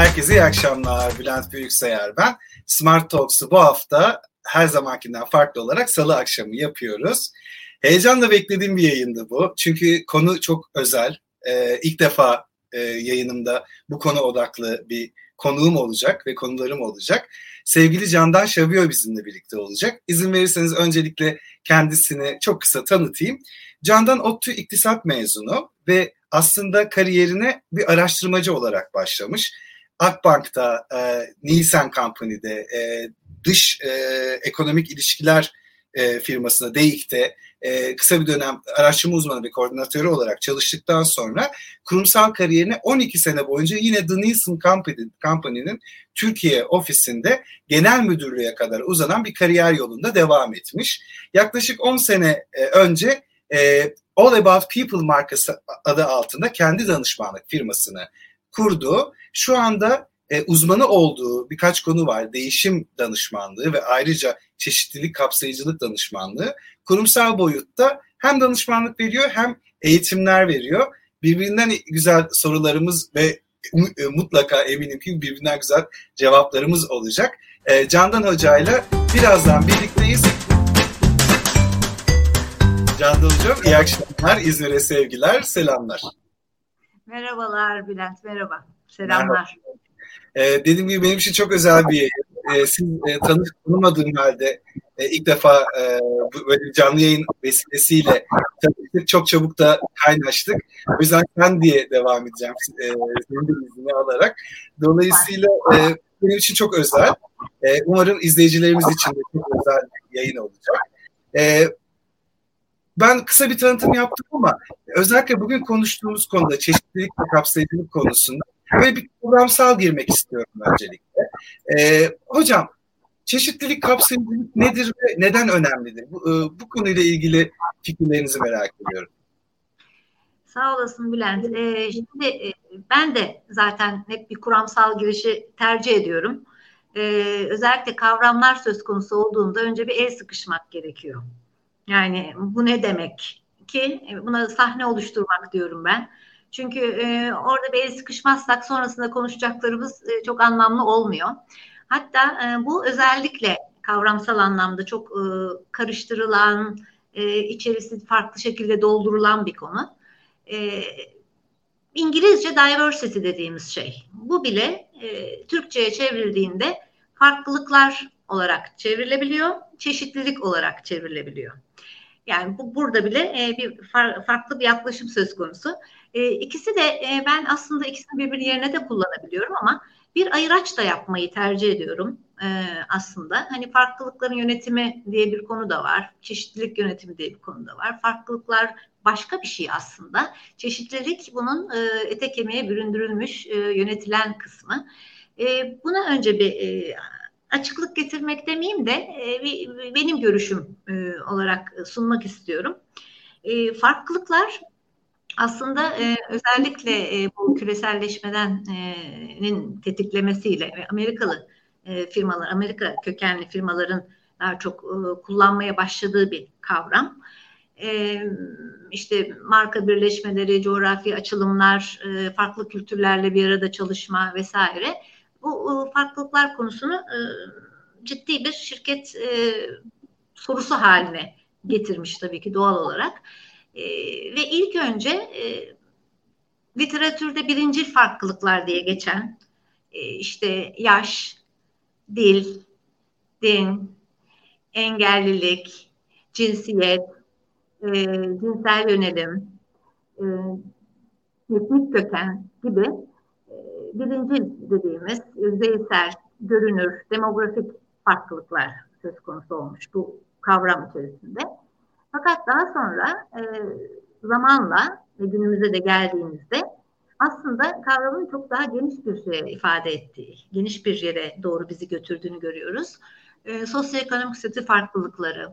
Herkese iyi akşamlar. Bülent Büyüksayar ben. Smart Talks'u bu hafta her zamankinden farklı olarak salı akşamı yapıyoruz. Heyecanla beklediğim bir yayındı bu. Çünkü konu çok özel. Ee, ilk defa e, yayınımda bu konu odaklı bir konuğum olacak ve konularım olacak. Sevgili Candan Şavio bizimle birlikte olacak. İzin verirseniz öncelikle kendisini çok kısa tanıtayım. Candan ODTÜ İktisat mezunu ve aslında kariyerine bir araştırmacı olarak başlamış. Akbank'ta, e, Nielsen Company'de, e, dış e, ekonomik ilişkiler e, firmasında, DEİK'te e, kısa bir dönem araştırma uzmanı ve koordinatörü olarak çalıştıktan sonra kurumsal kariyerine 12 sene boyunca yine The Nielsen Company, Company'nin Türkiye ofisinde genel müdürlüğe kadar uzanan bir kariyer yolunda devam etmiş. Yaklaşık 10 sene e, önce e, All About People markası adı altında kendi danışmanlık firmasını kurdu. Şu anda e, uzmanı olduğu birkaç konu var. Değişim danışmanlığı ve ayrıca çeşitlilik kapsayıcılık danışmanlığı. Kurumsal boyutta hem danışmanlık veriyor hem eğitimler veriyor. Birbirinden güzel sorularımız ve e, mutlaka eminim ki birbirinden güzel cevaplarımız olacak. E, Candan Hoca ile birazdan birlikteyiz. Candan Hocam iyi akşamlar, İzmir'e sevgiler, selamlar. Merhabalar Bülent, merhaba. Selamlar. Merhaba. Ee, dediğim gibi benim için çok özel bir yayın. Ee, siz e, tanı, tanımadığım halde e, ilk defa e, böyle canlı yayın vesilesiyle tanıştık. Çok çabuk da kaynaştık. O yüzden sen diye devam edeceğim. E, senin de izni alarak. Dolayısıyla e, benim için çok özel. E, umarım izleyicilerimiz için de çok özel bir yayın olacak. E, ben kısa bir tanıtım yaptım ama özellikle bugün konuştuğumuz konuda çeşitlilik ve kapsayıcılık konusunda böyle bir programsal girmek istiyorum öncelikle. Ee, hocam çeşitlilik kapsayıcılık nedir ve neden önemlidir? Bu, e, bu konuyla ilgili fikirlerinizi merak ediyorum. Sağ olasın Bülent. Ee, şimdi e, ben de zaten hep bir kuramsal girişi tercih ediyorum. Ee, özellikle kavramlar söz konusu olduğunda önce bir el sıkışmak gerekiyor. Yani bu ne demek ki? Buna sahne oluşturmak diyorum ben. Çünkü e, orada bir el sıkışmazsak sonrasında konuşacaklarımız e, çok anlamlı olmuyor. Hatta e, bu özellikle kavramsal anlamda çok e, karıştırılan, e, içerisi farklı şekilde doldurulan bir konu. E, İngilizce diversity dediğimiz şey. Bu bile e, Türkçe'ye çevrildiğinde farklılıklar olarak çevrilebiliyor, çeşitlilik olarak çevrilebiliyor. Yani bu burada bile e, bir far, farklı bir yaklaşım söz konusu. E, ikisi de e, ben aslında ikisini birbiri yerine de kullanabiliyorum ama bir ayıraç da yapmayı tercih ediyorum e, aslında. Hani farklılıkların yönetimi diye bir konu da var. Çeşitlilik yönetimi diye bir konu da var. Farklılıklar başka bir şey aslında. Çeşitlilik bunun e, ete kemiğe büründürülmüş e, yönetilen kısmı. E, buna önce bir e, açıklık getirmek demeyeyim de e, benim görüşüm e, olarak sunmak istiyorum. E, farklılıklar aslında özellikle e, bu küreselleşmenin tetiklemesiyle Amerikalı firmalar, Amerika kökenli firmaların daha çok kullanmaya başladığı bir kavram. E, işte marka birleşmeleri, coğrafi açılımlar, farklı kültürlerle bir arada çalışma vesaire bu e, farklılıklar konusunu e, ciddi bir şirket e, sorusu haline getirmiş tabii ki doğal olarak. Ve ilk önce literatürde birincil farklılıklar diye geçen işte yaş, dil, din, engellilik, cinsiyet, cinsel yönelim, etnik köken gibi birinci dediğimiz yüzeysel, görünür, demografik farklılıklar söz konusu olmuş bu kavram içerisinde. Fakat daha sonra e, zamanla ve günümüze de geldiğimizde aslında kavramın çok daha geniş bir şey ifade ettiği, geniş bir yere doğru bizi götürdüğünü görüyoruz. E, sosyoekonomik statü farklılıkları,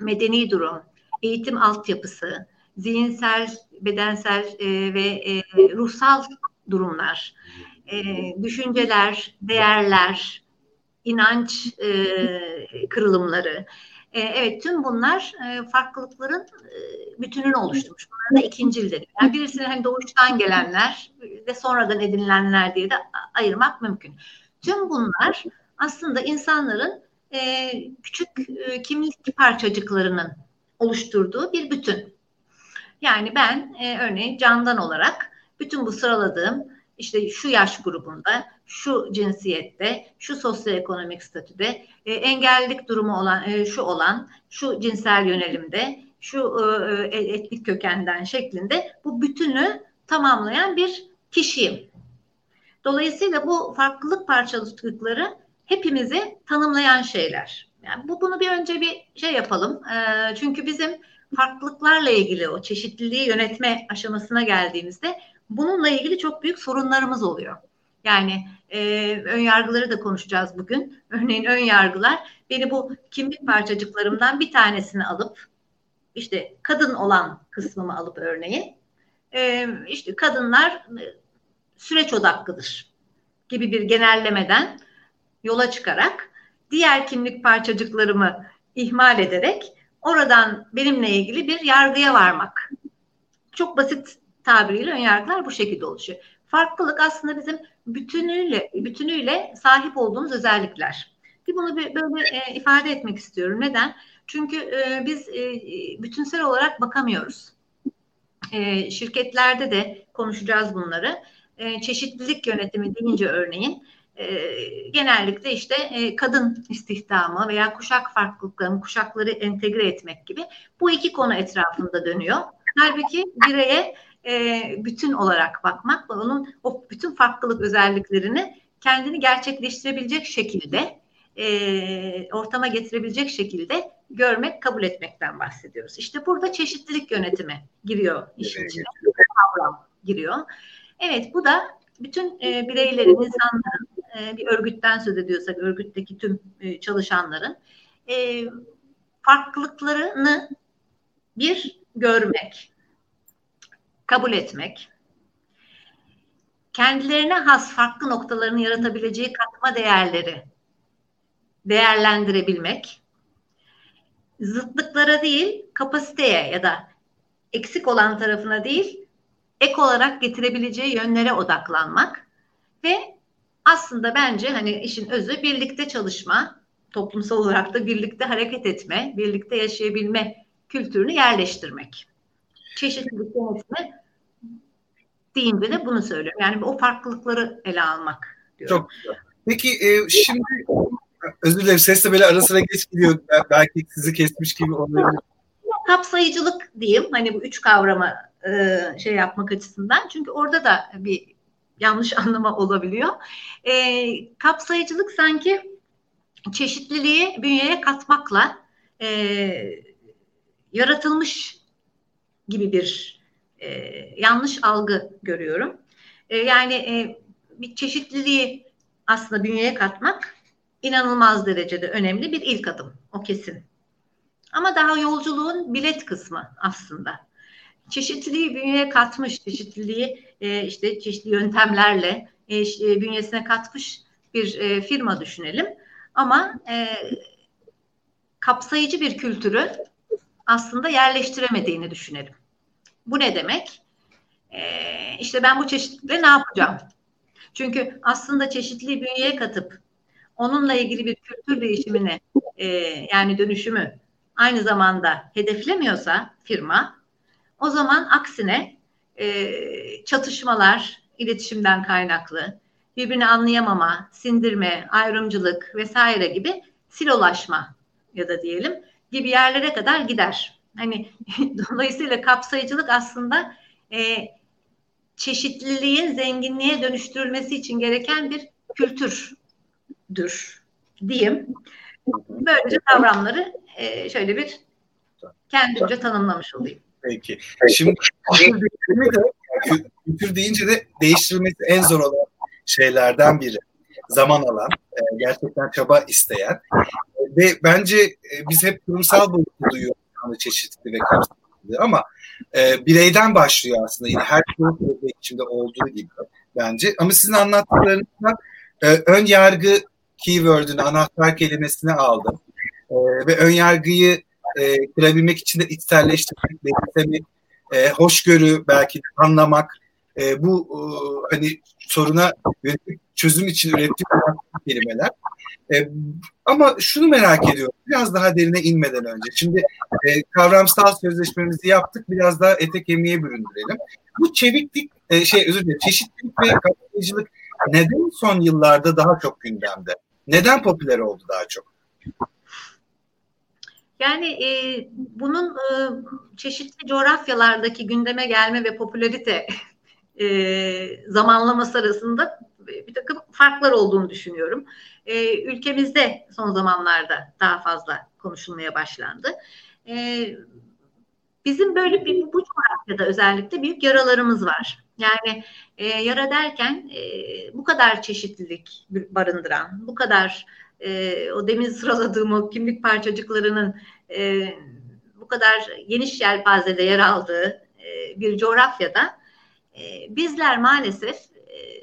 medeni durum, eğitim altyapısı, zihinsel, bedensel e, ve e, ruhsal durumlar, e, düşünceler, değerler, inanç e, kırılımları. E, evet tüm bunlar e, farklılıkların e, bütününü oluşturmuş. Bunlar da ikincil dedim. Yani birisinin hani doğuştan gelenler, ve sonradan edinilenler diye de ayırmak mümkün. Tüm bunlar aslında insanların e, küçük e, kimlik parçacıklarının oluşturduğu bir bütün. Yani ben e, örneğin candan olarak bütün bu sıraladığım işte şu yaş grubunda, şu cinsiyette, şu sosyoekonomik statüde, e, engellilik durumu olan, e, şu olan, şu cinsel yönelimde, şu e, e, etnik kökenden şeklinde bu bütünü tamamlayan bir kişiyim. Dolayısıyla bu farklılık parçacıkları hepimizi tanımlayan şeyler. Yani bu bunu bir önce bir şey yapalım. E, çünkü bizim farklılıklarla ilgili o çeşitliliği yönetme aşamasına geldiğimizde bununla ilgili çok büyük sorunlarımız oluyor. Yani e, ön yargıları da konuşacağız bugün. Örneğin ön yargılar beni bu kimlik parçacıklarımdan bir tanesini alıp işte kadın olan kısmımı alıp örneğin e, işte kadınlar e, süreç odaklıdır gibi bir genellemeden yola çıkarak diğer kimlik parçacıklarımı ihmal ederek oradan benimle ilgili bir yargıya varmak. Çok basit tabiriyle önyargılar bu şekilde oluşuyor. Farklılık aslında bizim bütünüyle bütünüyle sahip olduğumuz özellikler. Bir bunu bir, böyle e, ifade etmek istiyorum. Neden? Çünkü e, biz e, bütünsel olarak bakamıyoruz. E, şirketlerde de konuşacağız bunları. E, çeşitlilik yönetimi deyince örneğin e, genellikle işte e, kadın istihdamı veya kuşak farklılıklarını, kuşakları entegre etmek gibi bu iki konu etrafında dönüyor. Halbuki bireye e, bütün olarak bakmak ve onun o bütün farklılık özelliklerini kendini gerçekleştirebilecek şekilde e, ortama getirebilecek şekilde görmek, kabul etmekten bahsediyoruz. İşte burada çeşitlilik yönetimi giriyor işin içine. Kavram giriyor. Evet bu da bütün e, bireylerin, insanların e, bir örgütten söz ediyorsak örgütteki tüm e, çalışanların e, farklılıklarını bir görmek, kabul etmek, kendilerine has farklı noktalarını yaratabileceği katma değerleri değerlendirebilmek, zıtlıklara değil kapasiteye ya da eksik olan tarafına değil ek olarak getirebileceği yönlere odaklanmak ve aslında bence hani işin özü birlikte çalışma, toplumsal olarak da birlikte hareket etme, birlikte yaşayabilme kültürünü yerleştirmek. Çeşitlilik yönetimi deyince de bunu söylüyorum. Yani o farklılıkları ele almak diyorum. Çok güzel. Peki e, şimdi özür dilerim ses de böyle ara sıra geç gidiyor. Belki sizi kesmiş gibi olabilir. Kapsayıcılık diyeyim. Hani bu üç kavrama e, şey yapmak açısından. Çünkü orada da bir yanlış anlama olabiliyor. E, kapsayıcılık sanki çeşitliliği bünyeye katmakla e, yaratılmış gibi bir e, yanlış algı görüyorum. E, yani e, bir çeşitliliği aslında bünyeye katmak inanılmaz derecede önemli bir ilk adım. O kesin. Ama daha yolculuğun bilet kısmı aslında. Çeşitliliği bünyeye katmış, çeşitliliği e, işte çeşitli yöntemlerle e, e, bünyesine katmış bir e, firma düşünelim. Ama e, kapsayıcı bir kültürü aslında yerleştiremediğini düşünelim. Bu ne demek? E, işte ben bu çeşitlilikle ne yapacağım? Çünkü aslında çeşitliliği bünyeye katıp onunla ilgili bir kültür değişimini e, yani dönüşümü aynı zamanda hedeflemiyorsa firma o zaman aksine e, çatışmalar iletişimden kaynaklı birbirini anlayamama, sindirme, ayrımcılık vesaire gibi silolaşma ya da diyelim gibi yerlere kadar gider. Hani dolayısıyla kapsayıcılık aslında e, çeşitliliğin zenginliğe dönüştürülmesi için gereken bir kültür dür diyeyim. Böylece kavramları e, şöyle bir kendimce tanımlamış olayım. Peki. Şimdi kültür deyince de değiştirilmesi en zor olan şeylerden biri. Zaman alan, e, gerçekten çaba isteyen ve bence e, biz hep kurumsal boyutu duyuyoruz çeşitli ve kapsamlı ama e, bireyden başlıyor aslında yine her kurumsal içinde olduğu gibi bence. Ama sizin anlattıklarınızdan e, ön yargı keyword'ünü, anahtar kelimesini aldım. E, ve ön yargıyı e, kırabilmek için de içselleştirmek, benimsemek, e, hoşgörü belki anlamak e, bu e, hani soruna çözüm için ürettiğim kelimeler. E, ama şunu merak ediyorum biraz daha derine inmeden önce. Şimdi e, kavramsal sözleşmemizi yaptık biraz daha ete kemiğe büründürelim. Bu çeviklik e, şey özür dilerim çeşitlilik ve kapsayıcılık neden son yıllarda daha çok gündemde? Neden popüler oldu daha çok? Yani e, bunun e, çeşitli coğrafyalardaki gündeme gelme ve popülarite e, zamanlaması arasında bir takım farklar olduğunu düşünüyorum. E, ülkemizde son zamanlarda daha fazla konuşulmaya başlandı. E, bizim böyle bir bu coğrafyada özellikle büyük yaralarımız var. Yani e, yara derken e, bu kadar çeşitlilik barındıran, bu kadar e, o demin sıraladığım o kimlik parçacıklarının e, bu kadar geniş yelpazede yer aldığı e, bir coğrafyada e, bizler maalesef e,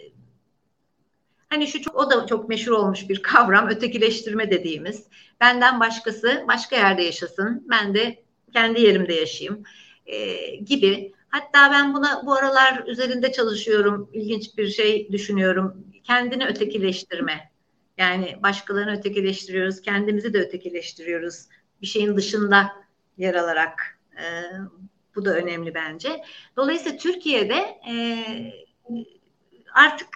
hani şu çok o da çok meşhur olmuş bir kavram ötekileştirme dediğimiz. Benden başkası başka yerde yaşasın ben de kendi yerimde yaşayayım e, gibi. Hatta ben buna bu aralar üzerinde çalışıyorum ilginç bir şey düşünüyorum. Kendini ötekileştirme. Yani başkalarını ötekileştiriyoruz kendimizi de ötekileştiriyoruz. Bir şeyin dışında yer alarak e, bu da önemli bence. Dolayısıyla Türkiye'de e, artık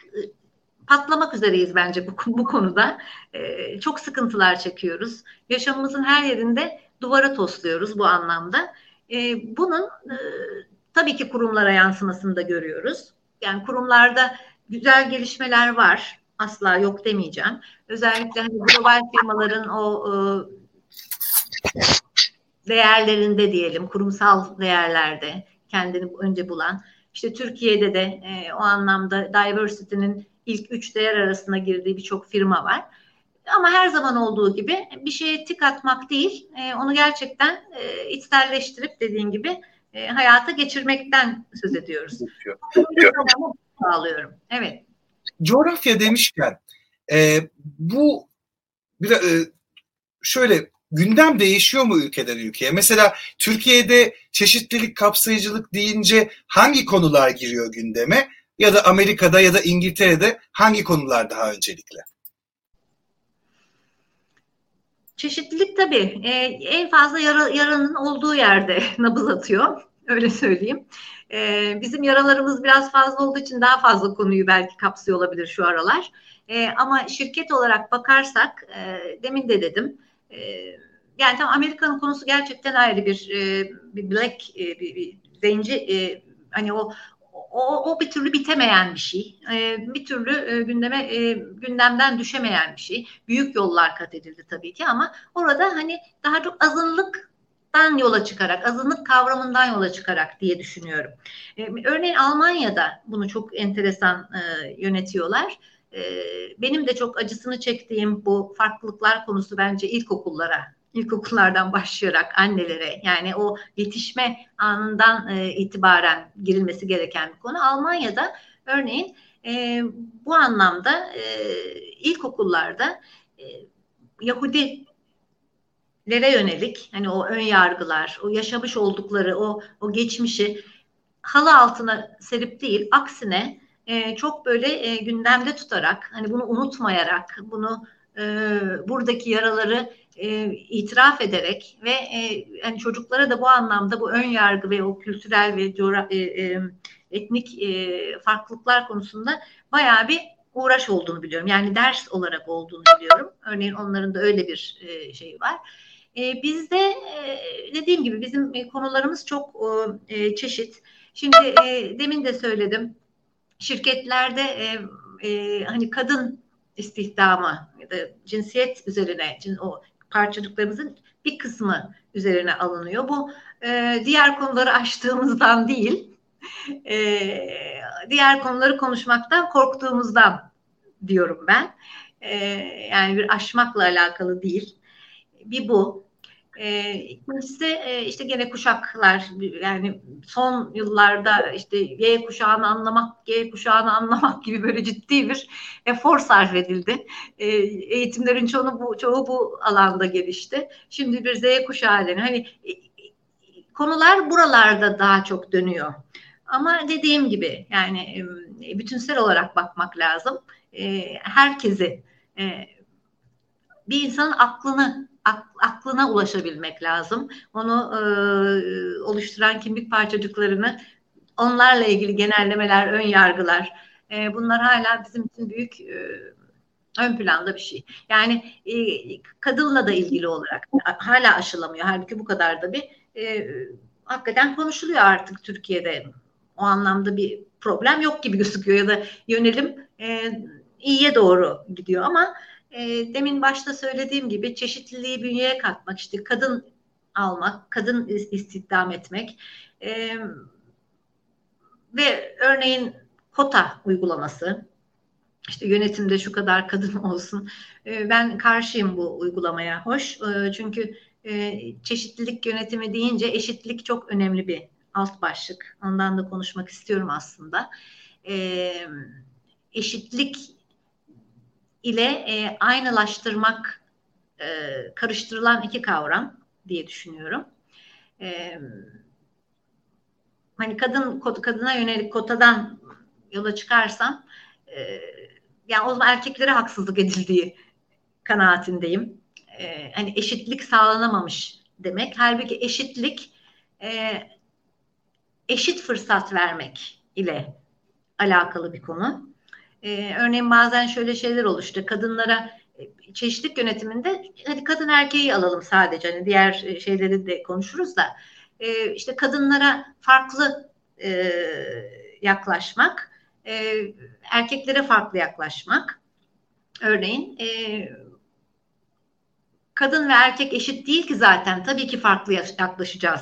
patlamak üzereyiz bence bu, bu konuda. E, çok sıkıntılar çekiyoruz. Yaşamımızın her yerinde duvara tosluyoruz bu anlamda. E, bunun e, tabii ki kurumlara yansımasını da görüyoruz. Yani kurumlarda güzel gelişmeler var. Asla yok demeyeceğim. Özellikle hani global firmaların o e, değerlerinde diyelim, kurumsal değerlerde kendini önce bulan. İşte Türkiye'de de e, o anlamda diversity'nin ilk üç değer arasına girdiği birçok firma var. Ama her zaman olduğu gibi bir şeye tik atmak değil, e, onu gerçekten e, içselleştirip dediğin gibi e, hayata geçirmekten söz ediyoruz. Sağlıyorum. Evet. Coğrafya demişken e, bu bir, e, şöyle gündem değişiyor mu ülkeden ülkeye? Mesela Türkiye'de çeşitlilik, kapsayıcılık deyince hangi konular giriyor gündeme? Ya da Amerika'da ya da İngiltere'de hangi konular daha öncelikli? Çeşitlilik tabii e, en fazla yara, yaranın olduğu yerde nabız atıyor. Öyle söyleyeyim. E, bizim yaralarımız biraz fazla olduğu için daha fazla konuyu belki kapsıyor olabilir şu aralar. E, ama şirket olarak bakarsak, e, demin de dedim, e, yani tam Amerika'nın konusu gerçekten ayrı bir e, bir black e, bir, bir zenci e, hani o o, o bir türlü bitemeyen bir şey. E, bir türlü e, gündeme e, gündemden düşemeyen bir şey. Büyük yollar kat edildi tabii ki ama orada hani daha çok azınlıktan yola çıkarak, azınlık kavramından yola çıkarak diye düşünüyorum. E, örneğin Almanya'da bunu çok enteresan e, yönetiyorlar. E, benim de çok acısını çektiğim bu farklılıklar konusu bence ilkokullara ilkokullardan başlayarak annelere yani o yetişme anından e, itibaren girilmesi gereken bir konu. Almanya'da örneğin e, bu anlamda e, ilkokullarda e, Yahudilere yönelik hani o ön yargılar, o yaşamış oldukları o o geçmişi halı altına serip değil, aksine e, çok böyle e, gündemde tutarak, hani bunu unutmayarak, bunu e, buradaki yaraları e, itiraf ederek ve e, yani çocuklara da bu anlamda bu ön yargı ve o kültürel ve e, e, etnik e, farklılıklar konusunda bayağı bir uğraş olduğunu biliyorum. Yani ders olarak olduğunu biliyorum. Örneğin onların da öyle bir e, şey var. E, bizde e, dediğim gibi bizim e, konularımız çok e, çeşit. Şimdi e, demin de söyledim. Şirketlerde e, e, hani kadın istihdamı ya da cinsiyet üzerine o parçacıklarımızın bir kısmı üzerine alınıyor. Bu e, diğer konuları açtığımızdan değil, e, diğer konuları konuşmaktan korktuğumuzdan diyorum ben. E, yani bir aşmakla alakalı değil. Bir bu. E, ikincisi e, işte gene kuşaklar yani son yıllarda işte Y kuşağını anlamak, Y kuşağını anlamak gibi böyle ciddi bir efor sarf edildi. E, eğitimlerin çoğu bu çoğu bu alanda gelişti. Şimdi bir Z kuşağı hani e, konular buralarda daha çok dönüyor. Ama dediğim gibi yani e, bütünsel olarak bakmak lazım. E, herkesi e, bir insanın aklını aklına ulaşabilmek lazım. Onu e, oluşturan kimlik parçacıklarını onlarla ilgili genellemeler, ön yargılar e, bunlar hala bizim için büyük e, ön planda bir şey. Yani e, kadınla da ilgili olarak hala aşılamıyor. Halbuki bu kadar da bir e, hakikaten konuşuluyor artık Türkiye'de. O anlamda bir problem yok gibi gözüküyor ya da yönelim e, iyiye doğru gidiyor ama e, demin başta söylediğim gibi çeşitliliği bünyeye katmak, işte kadın almak, kadın istihdam etmek e, ve örneğin kota uygulaması, işte yönetimde şu kadar kadın olsun. E, ben karşıyım bu uygulamaya. Hoş e, çünkü e, çeşitlilik yönetimi deyince eşitlik çok önemli bir alt başlık. Ondan da konuşmak istiyorum aslında. E, eşitlik ile e, aynılaştırmak e, karıştırılan iki kavram diye düşünüyorum. E, hani kadın kadına yönelik kotadan yola çıkarsam e, yani o zaman erkeklere haksızlık edildiği kanaatindeyim. E, hani eşitlik sağlanamamış demek. Halbuki eşitlik e, eşit fırsat vermek ile alakalı bir konu. Ee, örneğin bazen şöyle şeyler oluştu. Kadınlara e, çeşitlik yönetiminde hadi kadın erkeği alalım sadece. Hani diğer e, şeyleri de konuşuruz da e, işte kadınlara farklı e, yaklaşmak, e, erkeklere farklı yaklaşmak. Örneğin e, kadın ve erkek eşit değil ki zaten. Tabii ki farklı yaklaşacağız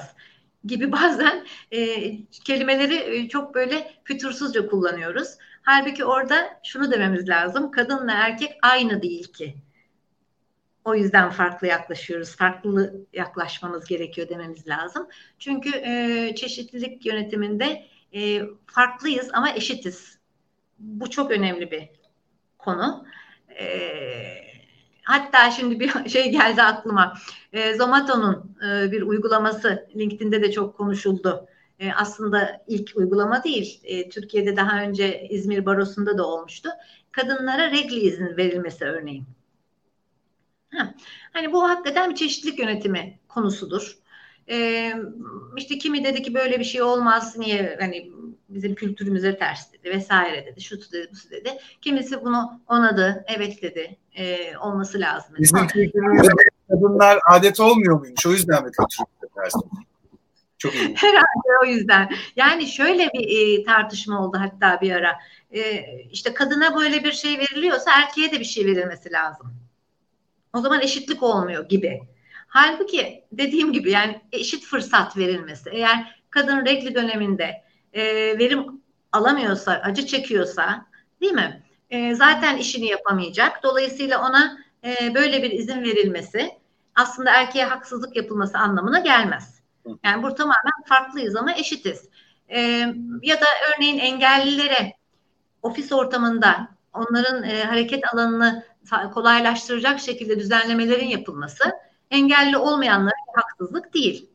gibi bazen e, kelimeleri e, çok böyle fütursuzca kullanıyoruz. Halbuki orada şunu dememiz lazım. Kadınla erkek aynı değil ki. O yüzden farklı yaklaşıyoruz. Farklı yaklaşmamız gerekiyor dememiz lazım. Çünkü e, çeşitlilik yönetiminde e, farklıyız ama eşitiz. Bu çok önemli bir konu. E, hatta şimdi bir şey geldi aklıma. E, Zomato'nun e, bir uygulaması LinkedIn'de de çok konuşuldu. E, aslında ilk uygulama değil. E, Türkiye'de daha önce İzmir Barosu'nda da olmuştu. Kadınlara regli izin verilmesi örneğin. Ha, hani bu hakikaten bir çeşitlilik yönetimi konusudur. Ee, işte kimi dedi ki böyle bir şey olmaz niye hani bizim kültürümüze ters dedi vesaire dedi şu dedi bu dedi. Kimisi bunu onadı evet dedi e, olması lazım. Bizim kültürümüzde kadınlar adet olmuyor muymuş o yüzden mi kültürümüze ters? Çok iyi. Herhalde o yüzden. Yani şöyle bir e, tartışma oldu hatta bir ara. E, işte kadına böyle bir şey veriliyorsa erkeğe de bir şey verilmesi lazım. O zaman eşitlik olmuyor gibi. Halbuki dediğim gibi yani eşit fırsat verilmesi. Eğer kadın regli döneminde e, verim alamıyorsa, acı çekiyorsa değil mi? E, zaten işini yapamayacak. Dolayısıyla ona e, böyle bir izin verilmesi aslında erkeğe haksızlık yapılması anlamına gelmez. Yani bu tamamen farklıyız ama eşitiz. E, ya da örneğin engellilere ofis ortamında onların e, hareket alanını kolaylaştıracak şekilde düzenlemelerin yapılması engelli olmayanlara haksızlık değil.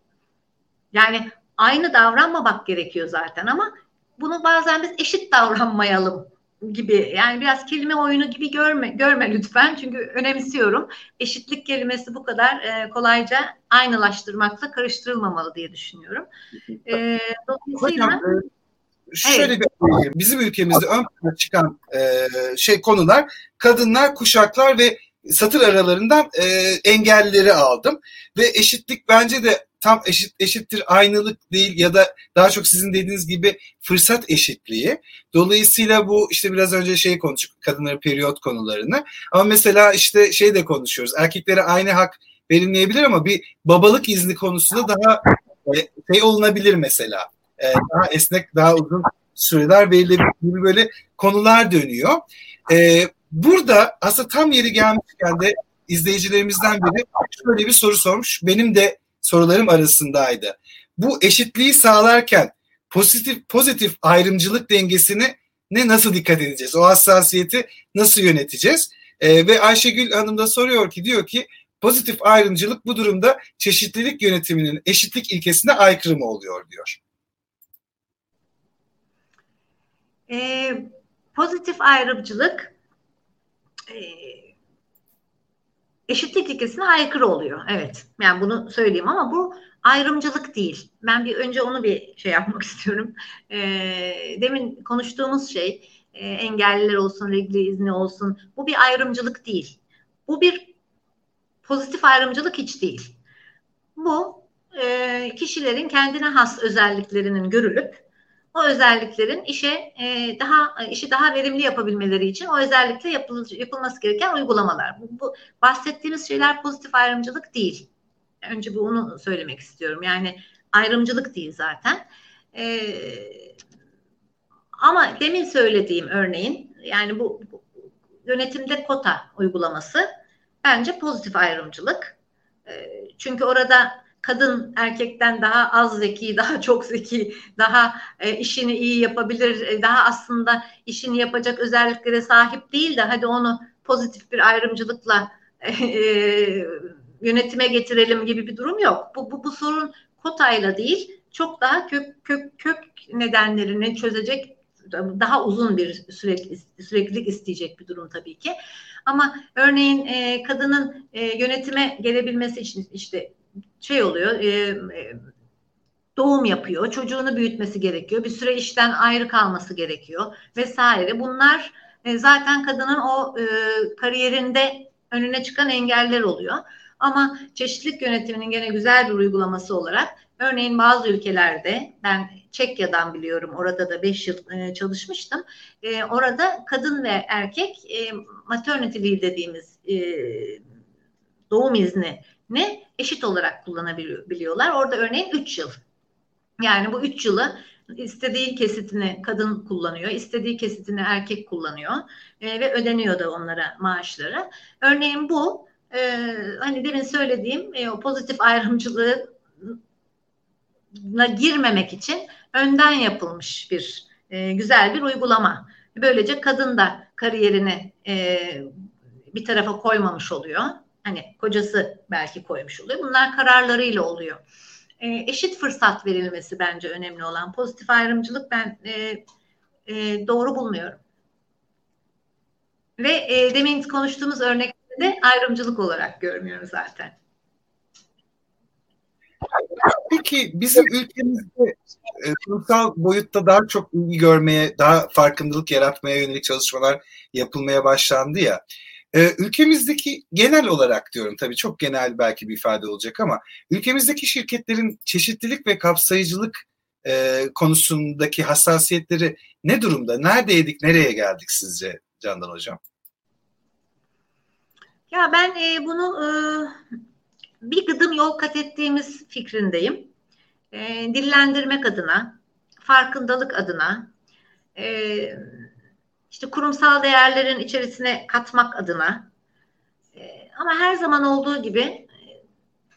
Yani aynı davranmamak gerekiyor zaten ama bunu bazen biz eşit davranmayalım gibi yani biraz kelime oyunu gibi görme görme lütfen çünkü önemsiyorum. Eşitlik kelimesi bu kadar e, kolayca aynılaştırmakla karıştırılmamalı diye düşünüyorum. E, dolayısıyla Hocam, e, şöyle evet. bir bizim ülkemizde ön plana çıkan e, şey konular kadınlar, kuşaklar ve satır aralarından e, engelleri aldım ve eşitlik bence de tam eşit eşittir aynılık değil ya da daha çok sizin dediğiniz gibi fırsat eşitliği. Dolayısıyla bu işte biraz önce şey konuştuk kadınların periyot konularını. Ama mesela işte şey de konuşuyoruz. Erkeklere aynı hak verilmeyebilir ama bir babalık izni konusunda daha e, şey olunabilir mesela. E, daha esnek, daha uzun süreler verilebilir gibi böyle konular dönüyor. E, burada aslında tam yeri gelmişken de izleyicilerimizden biri şöyle bir soru sormuş. Benim de sorularım arasındaydı. Bu eşitliği sağlarken pozitif pozitif ayrımcılık dengesini ne nasıl dikkat edeceğiz? O hassasiyeti nasıl yöneteceğiz? E, ve Ayşegül Hanım da soruyor ki diyor ki pozitif ayrımcılık bu durumda çeşitlilik yönetiminin eşitlik ilkesine aykırı mı oluyor diyor. E, pozitif ayrımcılık e, eşitlik ilkesine aykırı oluyor. Evet. Yani bunu söyleyeyim ama bu ayrımcılık değil. Ben bir önce onu bir şey yapmak istiyorum. E, demin konuştuğumuz şey e, engelliler olsun, regli izni olsun. Bu bir ayrımcılık değil. Bu bir pozitif ayrımcılık hiç değil. Bu e, kişilerin kendine has özelliklerinin görülüp o özelliklerin işe e, daha işi daha verimli yapabilmeleri için o özellikle yapıl, yapılması gereken uygulamalar. Bu, bu bahsettiğimiz şeyler pozitif ayrımcılık değil. Önce bir onu söylemek istiyorum. Yani ayrımcılık değil zaten. E, ama demin söylediğim örneğin yani bu, bu yönetimde kota uygulaması bence pozitif ayrımcılık. E, çünkü orada kadın erkekten daha az zeki, daha çok zeki, daha e, işini iyi yapabilir, e, daha aslında işini yapacak özelliklere sahip değil de hadi onu pozitif bir ayrımcılıkla e, e, yönetime getirelim gibi bir durum yok. Bu, bu, bu sorun kotayla değil, çok daha kök kök kök nedenlerini çözecek daha uzun bir sürekli süreklilik isteyecek bir durum tabii ki. Ama örneğin e, kadının e, yönetime gelebilmesi için işte şey oluyor e, e, doğum yapıyor, çocuğunu büyütmesi gerekiyor, bir süre işten ayrı kalması gerekiyor vesaire. Bunlar e, zaten kadının o e, kariyerinde önüne çıkan engeller oluyor. Ama çeşitlilik yönetiminin gene güzel bir uygulaması olarak örneğin bazı ülkelerde ben Çekya'dan biliyorum orada da 5 yıl e, çalışmıştım. E, orada kadın ve erkek e, maternity leave dediğimiz e, doğum izni ne eşit olarak kullanabiliyorlar. Orada örneğin 3 yıl. Yani bu 3 yılı istediği kesitini kadın kullanıyor, istediği kesitini erkek kullanıyor e, ve ödeniyor da onlara maaşları. Örneğin bu e, hani demin söylediğim e, o pozitif ayrımcılığına girmemek için önden yapılmış bir e, güzel bir uygulama. Böylece kadın da kariyerini e, bir tarafa koymamış oluyor. Hani kocası belki koymuş oluyor. Bunlar kararlarıyla oluyor. E, eşit fırsat verilmesi bence önemli olan. Pozitif ayrımcılık ben e, e, doğru bulmuyorum. Ve e, demin konuştuğumuz örnekte de ayrımcılık olarak görmüyorum zaten. Peki bizim ülkemizde e, kurumsal boyutta daha çok ilgi görmeye, daha farkındalık yaratmaya yönelik çalışmalar yapılmaya başlandı ya. Ee, ülkemizdeki genel olarak diyorum tabii çok genel belki bir ifade olacak ama ülkemizdeki şirketlerin çeşitlilik ve kapsayıcılık e, konusundaki hassasiyetleri ne durumda? Neredeydik, nereye geldik sizce Candan Hocam? Ya ben e, bunu e, bir gıdım yol kat ettiğimiz fikrindeyim. E, dillendirmek adına, farkındalık adına, e, işte kurumsal değerlerin içerisine katmak adına. E, ama her zaman olduğu gibi e,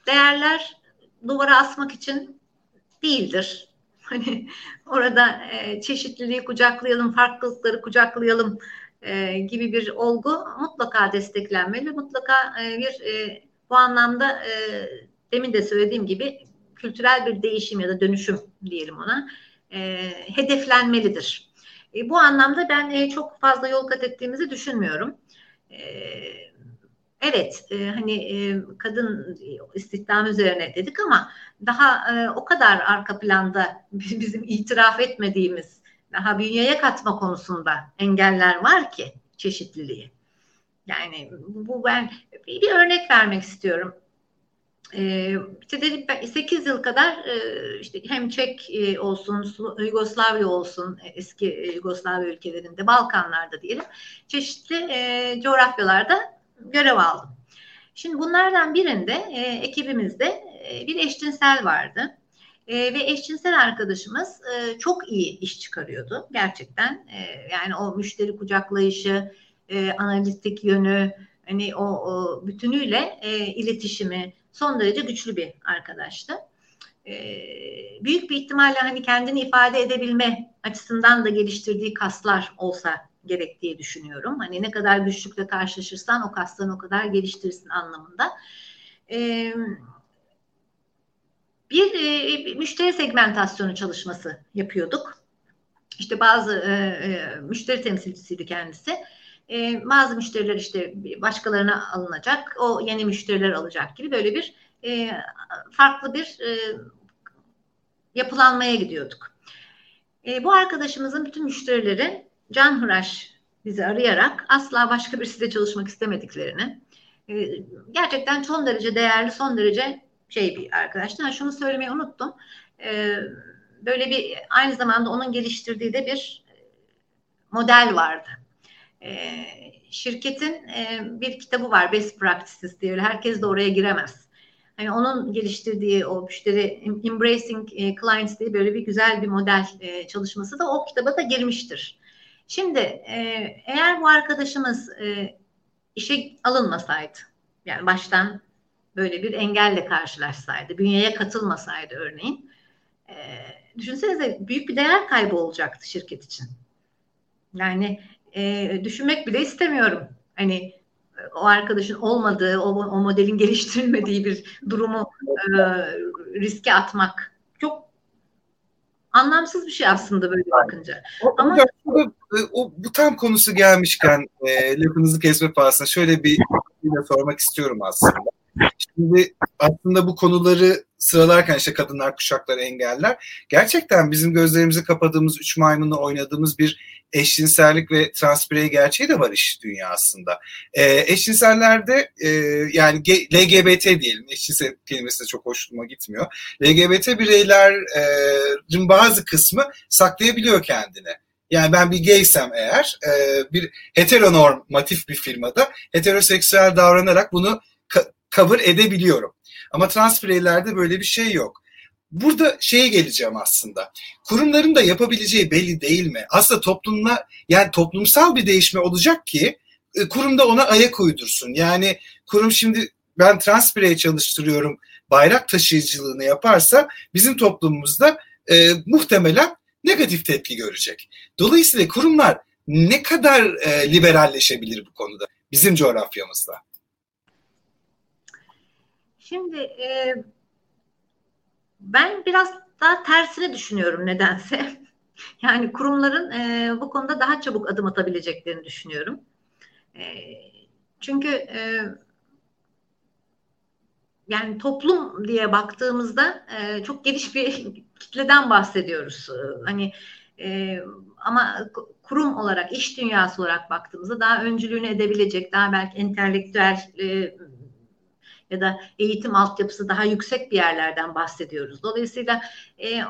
değerler duvara asmak için değildir. Hani orada e, çeşitliliği kucaklayalım, farklılıkları kucaklayalım gibi bir olgu mutlaka desteklenmeli. Mutlaka bir bu anlamda demin de söylediğim gibi kültürel bir değişim ya da dönüşüm diyelim ona e, hedeflenmelidir. E, bu anlamda ben e, çok fazla yol kat ettiğimizi düşünmüyorum. E, evet e, hani e, kadın istihdam üzerine dedik ama daha e, o kadar arka planda bizim itiraf etmediğimiz daha bünyeye katma konusunda engeller var ki çeşitliliği. Yani bu ben bir örnek vermek istiyorum. E, işte dedim ben 8 yıl kadar e, işte hem Çek e, olsun, Yugoslavya olsun, e, eski Yugoslavya ülkelerinde, Balkanlarda diyelim, çeşitli coğrafyalarda görev aldım. Şimdi bunlardan birinde ekibimizde bir eşcinsel vardı. E, ve eşcinsel arkadaşımız e, çok iyi iş çıkarıyordu gerçekten. E, yani o müşteri kucaklayışı, e, analitik yönü, hani o, o bütünüyle e, iletişimi, son derece güçlü bir arkadaştı. Ee, büyük bir ihtimalle hani kendini ifade edebilme açısından da geliştirdiği kaslar olsa gerek diye düşünüyorum. Hani ne kadar güçlükle karşılaşırsan o kaslarını o kadar geliştirsin anlamında. Ee, bir e, müşteri segmentasyonu çalışması yapıyorduk. işte bazı e, e, müşteri temsilcisiydi kendisi. E, bazı müşteriler işte başkalarına alınacak, o yeni müşteriler alacak gibi böyle bir e, farklı bir e, yapılanmaya gidiyorduk. E, bu arkadaşımızın bütün müşterileri can hıraş bizi arayarak asla başka birisiyle çalışmak istemediklerini, e, gerçekten son derece değerli, son derece şey bir arkadaştı. Ha, şunu söylemeyi unuttum. E, böyle bir aynı zamanda onun geliştirdiği de bir model vardı. E, şirketin e, bir kitabı var Best Practices diye. Herkes de oraya giremez. Hani onun geliştirdiği o müşteri Embracing e, Clients diye böyle bir güzel bir model e, çalışması da o kitaba da girmiştir. Şimdi e, eğer bu arkadaşımız e, işe alınmasaydı, yani baştan böyle bir engelle karşılaşsaydı, bünyeye katılmasaydı örneğin, e, düşünsenize büyük bir değer kaybı olacaktı şirket için. Yani e, düşünmek bile istemiyorum. Hani o arkadaşın olmadığı, o, o modelin geliştirilmediği bir durumu e, riske atmak çok anlamsız bir şey aslında böyle bakınca. O, Ama o, o, bu tam konusu gelmişken e, lafınızı kesme pahasına şöyle bir sormak istiyorum aslında. Şimdi aslında bu konuları sıralarken işte kadınlar, kuşaklar, engeller gerçekten bizim gözlerimizi kapadığımız, üç maymunla oynadığımız bir eşcinsellik ve transbirey gerçeği de var iş dünyasında. E, eşcinsellerde e, yani LGBT diyelim, eşcinsel kelimesi de çok hoşuma gitmiyor. LGBT bireylerin bazı kısmı saklayabiliyor kendini. Yani ben bir gaysem eğer e, bir heteronormatif bir firmada heteroseksüel davranarak bunu cover edebiliyorum. Ama trans bireylerde böyle bir şey yok. Burada şeye geleceğim aslında. Kurumların da yapabileceği belli değil mi? Aslında toplumla yani toplumsal bir değişme olacak ki e, kurumda ona ayak uydursun. Yani kurum şimdi ben trans birey çalıştırıyorum bayrak taşıyıcılığını yaparsa bizim toplumumuzda e, muhtemelen negatif tepki görecek. Dolayısıyla kurumlar ne kadar e, liberalleşebilir bu konuda bizim coğrafyamızda? Şimdi e, ben biraz daha tersine düşünüyorum nedense. Yani kurumların e, bu konuda daha çabuk adım atabileceklerini düşünüyorum. E, çünkü e, yani toplum diye baktığımızda e, çok geniş bir kitleden bahsediyoruz. Hani e, ama kurum olarak, iş dünyası olarak baktığımızda daha öncülüğünü edebilecek, daha belki entelektüel e, ya da eğitim altyapısı daha yüksek bir yerlerden bahsediyoruz. Dolayısıyla e,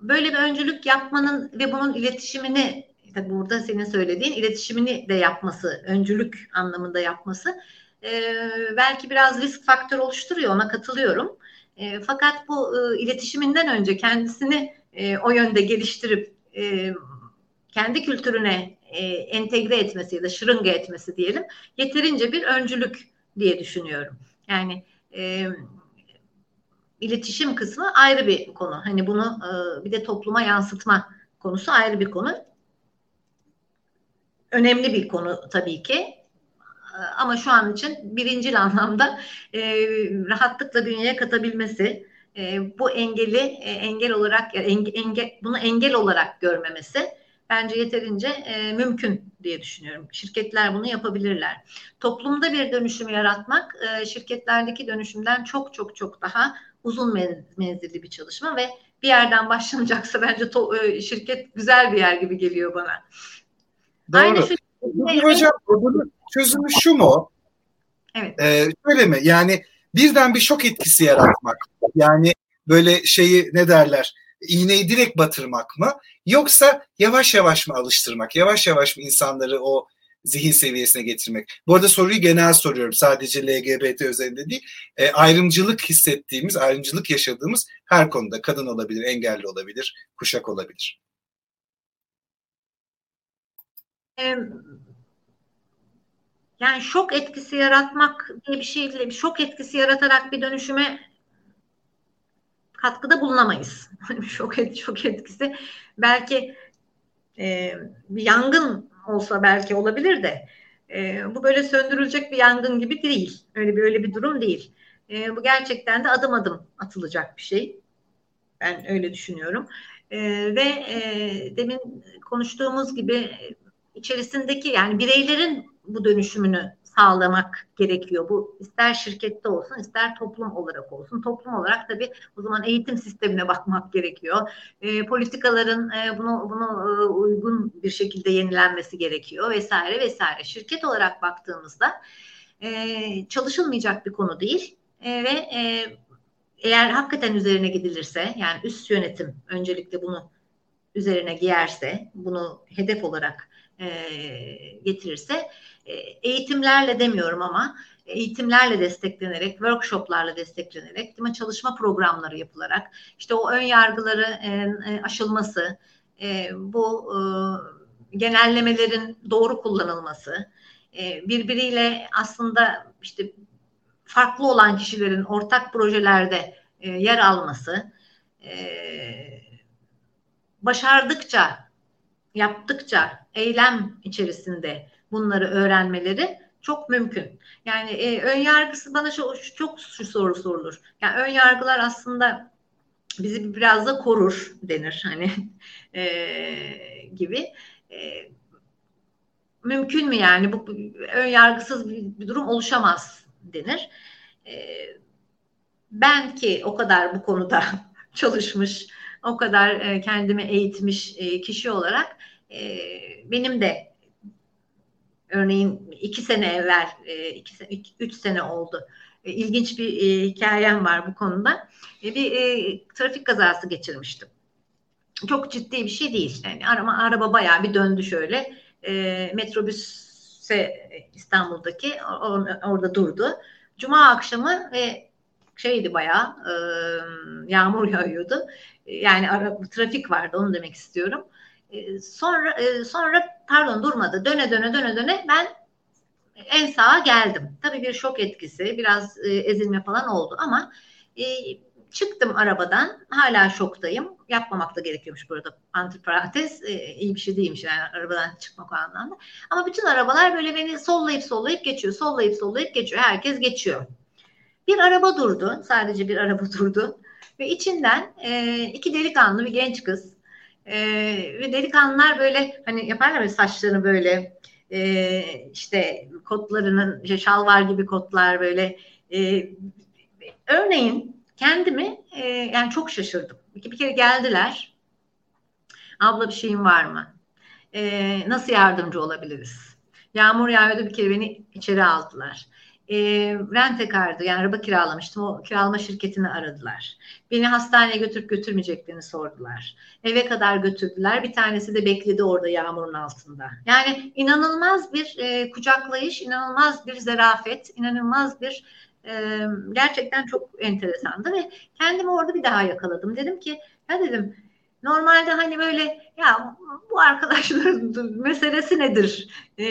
böyle bir öncülük yapmanın ve bunun iletişimini tabi burada senin söylediğin iletişimini de yapması, öncülük anlamında yapması e, belki biraz risk faktör oluşturuyor ona katılıyorum. E, fakat bu e, iletişiminden önce kendisini e, o yönde geliştirip e, kendi kültürüne e, entegre etmesi ya da şırınga etmesi diyelim yeterince bir öncülük diye düşünüyorum. Yani e, iletişim kısmı ayrı bir konu. Hani bunu e, bir de topluma yansıtma konusu ayrı bir konu. Önemli bir konu tabii ki. E, ama şu an için birincil anlamda e, rahatlıkla dünyaya katabilmesi, e, bu engeli e, engel olarak enge, enge, bunu engel olarak görmemesi bence yeterince e, mümkün diye düşünüyorum. Şirketler bunu yapabilirler. Toplumda bir dönüşüm yaratmak e, şirketlerdeki dönüşümden çok çok çok daha uzun menzilli bir çalışma ve bir yerden başlanacaksa bence to, e, şirket güzel bir yer gibi geliyor bana. Doğru. Aynı şu, Hocam bunun çözümü şu mu? Evet. Ee, şöyle mi? Yani birden bir şok etkisi yaratmak. Yani böyle şeyi ne derler? İğneyi direkt batırmak mı? Yoksa yavaş yavaş mı alıştırmak? Yavaş yavaş mı insanları o zihin seviyesine getirmek? Bu arada soruyu genel soruyorum. Sadece LGBT özelinde değil. E, ayrımcılık hissettiğimiz, ayrımcılık yaşadığımız her konuda kadın olabilir, engelli olabilir, kuşak olabilir. Yani şok etkisi yaratmak diye bir şeyle, şok etkisi yaratarak bir dönüşüme katkıda bulunamayız. şok, et, şok etkisi belki e, bir yangın olsa belki olabilir de e, bu böyle söndürülecek bir yangın gibi değil. Öyle bir öyle bir durum değil. E, bu gerçekten de adım adım atılacak bir şey. Ben öyle düşünüyorum. E, ve e, demin konuştuğumuz gibi içerisindeki yani bireylerin bu dönüşümünü sağlamak gerekiyor. Bu ister şirkette olsun ister toplum olarak olsun. Toplum olarak tabii o zaman eğitim sistemine bakmak gerekiyor. E, politikaların e, bunu bunu e, uygun bir şekilde yenilenmesi gerekiyor vesaire vesaire. Şirket olarak baktığımızda e, çalışılmayacak bir konu değil e, ve e, eğer hakikaten üzerine gidilirse yani üst yönetim öncelikle bunu üzerine giyerse bunu hedef olarak e, getirirse eğitimlerle demiyorum ama eğitimlerle desteklenerek, workshoplarla desteklenerek, değil mi, çalışma programları yapılarak, işte o ön yargıları e, e, aşılması, e, bu e, genellemelerin doğru kullanılması, e, birbiriyle aslında işte farklı olan kişilerin ortak projelerde e, yer alması, e, başardıkça, yaptıkça, eylem içerisinde bunları öğrenmeleri çok mümkün. Yani e, ön yargısı bana şu, çok şu soru sorulur. Yani ön yargılar aslında bizi biraz da korur denir hani e, gibi. E, mümkün mü yani bu ön yargısız bir, bir durum oluşamaz denir. E, ben ki o kadar bu konuda çalışmış, o kadar e, kendimi eğitmiş e, kişi olarak e, benim de örneğin iki sene evvel, e, iki, üç sene oldu. E, ilginç bir e, hikayem var bu konuda. Bir trafik kazası geçirmiştim. Çok ciddi bir şey değil. Yani araba, araba bayağı bir döndü şöyle. Metrobüse İstanbul'daki orada durdu. Cuma akşamı ve şeydi bayağı yağmur yağıyordu. Yani ara, trafik vardı onu demek istiyorum. Sonra sonra pardon durmadı. Döne döne döne döne ben en sağa geldim. Tabii bir şok etkisi, biraz e, ezilme falan oldu ama e, çıktım arabadan. Hala şoktayım. Yapmamak da gerekiyormuş burada antiparantez. E, iyi bir şey değilmiş yani arabadan çıkmak o anlamda. Ama bütün arabalar böyle beni sollayıp sollayıp geçiyor. Sollayıp sollayıp geçiyor. Herkes geçiyor. Bir araba durdu. Sadece bir araba durdu. Ve içinden e, iki delikanlı bir genç kız e, ve delikanlılar böyle hani yaparlar ya saçlarını böyle e, işte kotlarının işte şalvar gibi kotlar böyle e, örneğin kendimi e, yani çok şaşırdım. Bir, bir kere geldiler. Abla bir şeyin var mı? E, nasıl yardımcı olabiliriz? Yağmur yağıyordu bir kere beni içeri aldılar e, rentekardı yani araba kiralamıştım. O kiralama şirketini aradılar. Beni hastaneye götürüp götürmeyeceklerini sordular. Eve kadar götürdüler. Bir tanesi de bekledi orada yağmurun altında. Yani inanılmaz bir e, kucaklayış, inanılmaz bir zerafet, inanılmaz bir e, gerçekten çok enteresandı ve kendimi orada bir daha yakaladım. Dedim ki ya dedim Normalde hani böyle ya bu arkadaşların meselesi nedir e,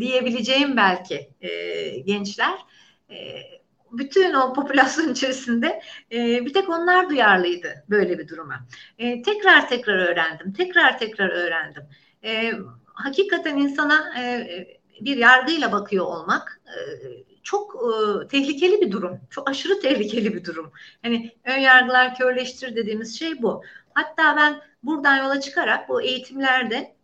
diyebileceğim belki e, gençler. E, bütün o popülasyon içerisinde e, bir tek onlar duyarlıydı böyle bir duruma. E, tekrar tekrar öğrendim, tekrar tekrar öğrendim. E, hakikaten insana e, bir yargıyla bakıyor olmak e, çok e, tehlikeli bir durum. Çok aşırı tehlikeli bir durum. Hani ön yargılar körleştir dediğimiz şey bu. Hatta ben buradan yola çıkarak bu eğitimlerde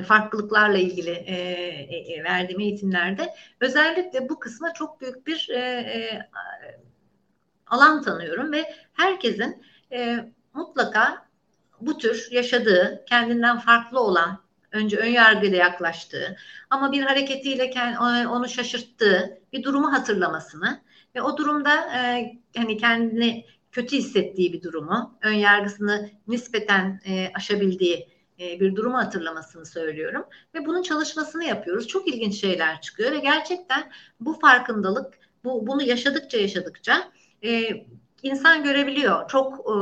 farklılıklarla ilgili e, e, e, verdiğim eğitimlerde özellikle bu kısma çok büyük bir e, e, alan tanıyorum ve herkesin e, mutlaka bu tür yaşadığı, kendinden farklı olan, önce ön yargıyla yaklaştığı ama bir hareketiyle onu şaşırttığı bir durumu hatırlamasını ve o durumda e, hani kendini kötü hissettiği bir durumu, ön yargısını nispeten e, aşabildiği bir durumu hatırlamasını söylüyorum ve bunun çalışmasını yapıyoruz. Çok ilginç şeyler çıkıyor ve gerçekten bu farkındalık, bu bunu yaşadıkça yaşadıkça e, insan görebiliyor. Çok e,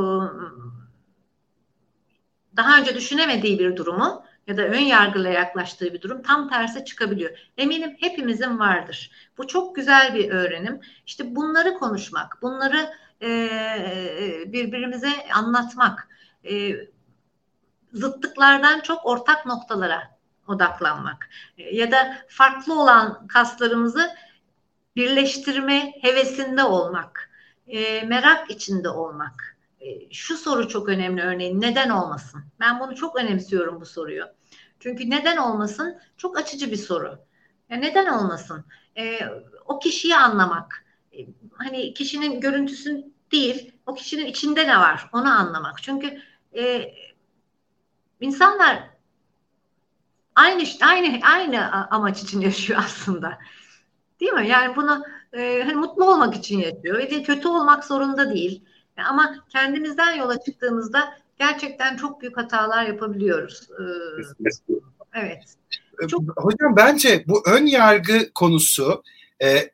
daha önce düşünemediği bir durumu ya da ön yargıyla yaklaştığı bir durum tam tersi çıkabiliyor. Eminim hepimizin vardır. Bu çok güzel bir öğrenim. İşte bunları konuşmak, bunları e, birbirimize anlatmak, e, zıtlıklardan çok ortak noktalara odaklanmak e, ya da farklı olan kaslarımızı birleştirme hevesinde olmak, e, merak içinde olmak, e, şu soru çok önemli örneğin neden olmasın? Ben bunu çok önemsiyorum bu soruyu. Çünkü neden olmasın çok açıcı bir soru. Ya neden olmasın? O kişiyi anlamak. Hani kişinin görüntüsün değil, o kişinin içinde ne var onu anlamak. Çünkü insanlar aynı aynı aynı amaç için yaşıyor aslında. Değil mi? Yani bunu e, hani mutlu olmak için yaşıyor ve kötü olmak zorunda değil. Ama kendimizden yola çıktığımızda gerçekten çok büyük hatalar yapabiliyoruz. Ee, evet. Çok... Hocam bence bu ön yargı konusu e,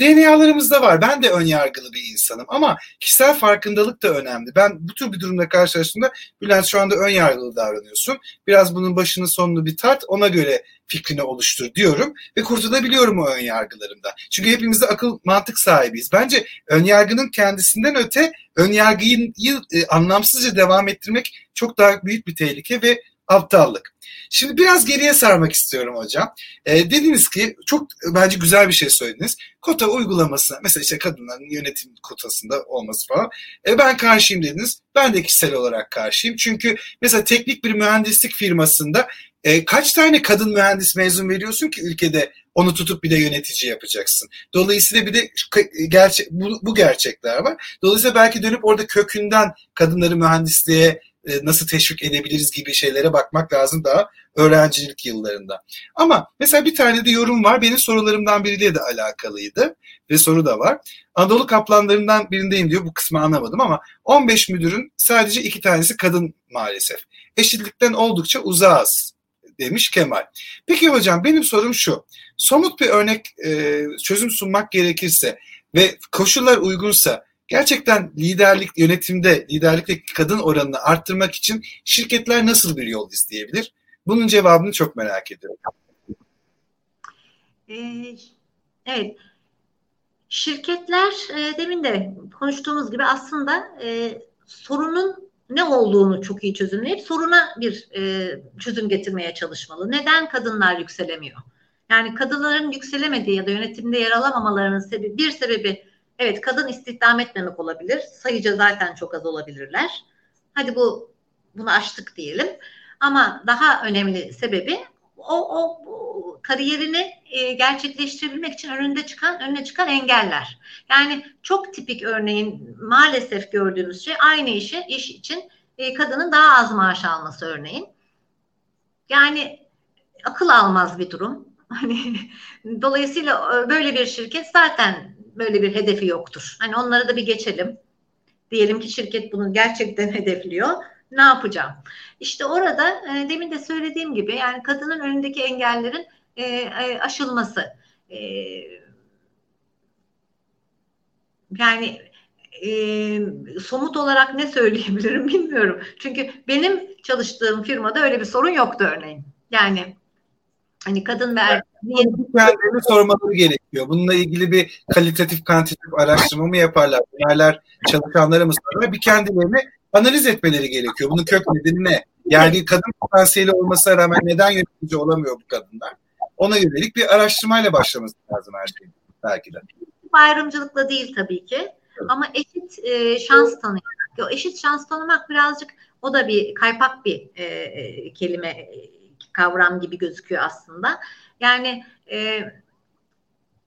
DNA'larımızda var. Ben de ön yargılı bir insanım ama kişisel farkındalık da önemli. Ben bu tür bir durumda karşılaştığımda Bülent şu anda ön yargılı davranıyorsun. Biraz bunun başını sonunu bir tart ona göre fikrini oluştur diyorum ve kurtulabiliyorum o ön yargılarımda. Çünkü hepimiz de akıl mantık sahibiyiz. Bence ön yargının kendisinden öte ön yargıyı e, anlamsızca devam ettirmek çok daha büyük bir tehlike ve aptallık. Şimdi biraz geriye sarmak istiyorum hocam. E, dediniz ki çok bence güzel bir şey söylediniz. Kota uygulamasına mesela işte kadınların yönetim kotasında olması falan. E, ben karşıyım dediniz. Ben de kişisel olarak karşıyım. Çünkü mesela teknik bir mühendislik firmasında e, kaç tane kadın mühendis mezun veriyorsun ki ülkede onu tutup bir de yönetici yapacaksın. Dolayısıyla bir de gerçek bu, bu gerçekler var. Dolayısıyla belki dönüp orada kökünden kadınları mühendisliğe nasıl teşvik edebiliriz gibi şeylere bakmak lazım daha öğrencilik yıllarında. Ama mesela bir tane de yorum var. Benim sorularımdan biriyle de alakalıydı. Ve soru da var. Anadolu kaplanlarından birindeyim diyor. Bu kısmı anlamadım ama 15 müdürün sadece iki tanesi kadın maalesef. Eşitlikten oldukça uzağız demiş Kemal. Peki hocam benim sorum şu. Somut bir örnek e, çözüm sunmak gerekirse ve koşullar uygunsa gerçekten liderlik yönetimde liderlikteki kadın oranını arttırmak için şirketler nasıl bir yol izleyebilir? Bunun cevabını çok merak ediyorum. Ee, evet. Şirketler e, demin de konuştuğumuz gibi aslında e, sorunun ne olduğunu çok iyi çözümleyip soruna bir e, çözüm getirmeye çalışmalı. Neden kadınlar yükselemiyor? Yani kadınların yükselemediği ya da yönetimde yer alamamalarının sebebi bir sebebi evet kadın istihdam etmemek olabilir. Sayıca zaten çok az olabilirler. Hadi bu bunu aştık diyelim. Ama daha önemli sebebi o, o kariyerini e, gerçekleştirebilmek için önünde çıkan önüne çıkan engeller. Yani çok tipik örneğin maalesef gördüğümüz şey aynı işi iş için e, kadının daha az maaş alması örneğin. Yani akıl almaz bir durum. Hani dolayısıyla e, böyle bir şirket zaten böyle bir hedefi yoktur. Hani onları da bir geçelim. Diyelim ki şirket bunu gerçekten hedefliyor ne yapacağım? İşte orada e, demin de söylediğim gibi yani kadının önündeki engellerin e, e, aşılması. E, yani e, somut olarak ne söyleyebilirim bilmiyorum. Çünkü benim çalıştığım firmada öyle bir sorun yoktu örneğin. Yani hani kadın ve erkek kendilerini sormaları gerekiyor. Bununla ilgili bir kalitatif kantitatif araştırma mı yaparlar? Binerler çalışanlara mı sorarlar? Bir kendilerini analiz etmeleri gerekiyor. Bunun kök nedeni ne? Yani kadın potansiyeli olmasına rağmen neden yönetici olamıyor bu kadınlar? Ona yönelik bir araştırmayla başlaması lazım her şey belki de. Ayrımcılıkla değil tabii ki. Evet. Ama eşit e, şans tanıyarak. O eşit şans tanımak birazcık o da bir kaypak bir e, e kelime kavram gibi gözüküyor aslında. Yani e,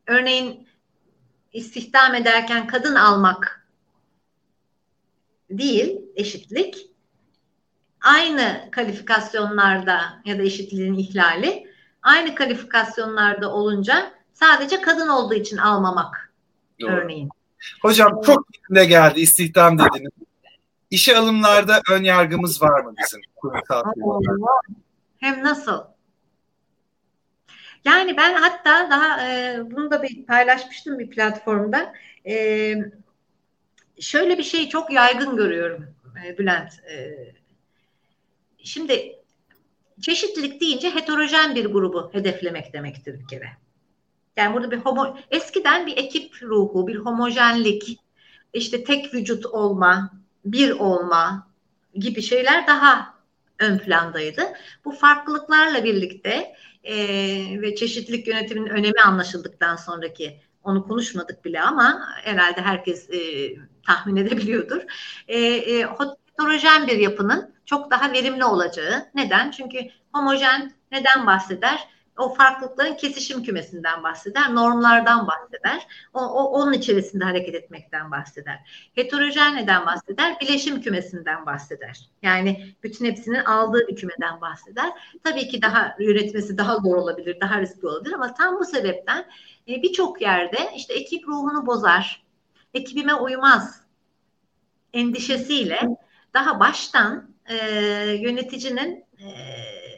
örneğin istihdam ederken kadın almak değil eşitlik. Aynı kalifikasyonlarda ya da eşitliğin ihlali aynı kalifikasyonlarda olunca sadece kadın olduğu için almamak Doğru. örneğin. Hocam çok yerinde geldi istihdam dediniz. İşe alımlarda ön yargımız var mı bizim? Hem nasıl? Yani ben hatta daha e, bunu da bir paylaşmıştım bir platformda. E, şöyle bir şey çok yaygın görüyorum e, Bülent. E, şimdi çeşitlilik deyince heterojen bir grubu hedeflemek demektir bir kere. Yani burada bir homo eskiden bir ekip ruhu, bir homojenlik, işte tek vücut olma, bir olma gibi şeyler daha ön plandaydı. Bu farklılıklarla birlikte e, ve çeşitlilik yönetiminin önemi anlaşıldıktan sonraki Onu konuşmadık bile ama herhalde herkes e, tahmin edebiliyordur. E, e, heterojen bir yapının çok daha verimli olacağı. Neden? Çünkü homojen neden bahseder? O farklılıkların kesişim kümesinden bahseder, normlardan bahseder. O, o onun içerisinde hareket etmekten bahseder. Heterojen neden bahseder? Bileşim kümesinden bahseder. Yani bütün hepsinin aldığı bir kümeden bahseder. Tabii ki daha yönetmesi daha zor olabilir, daha riskli olabilir ama tam bu sebepten e, birçok yerde işte ekip ruhunu bozar, ekibime uymaz endişesiyle daha baştan e, yöneticinin e,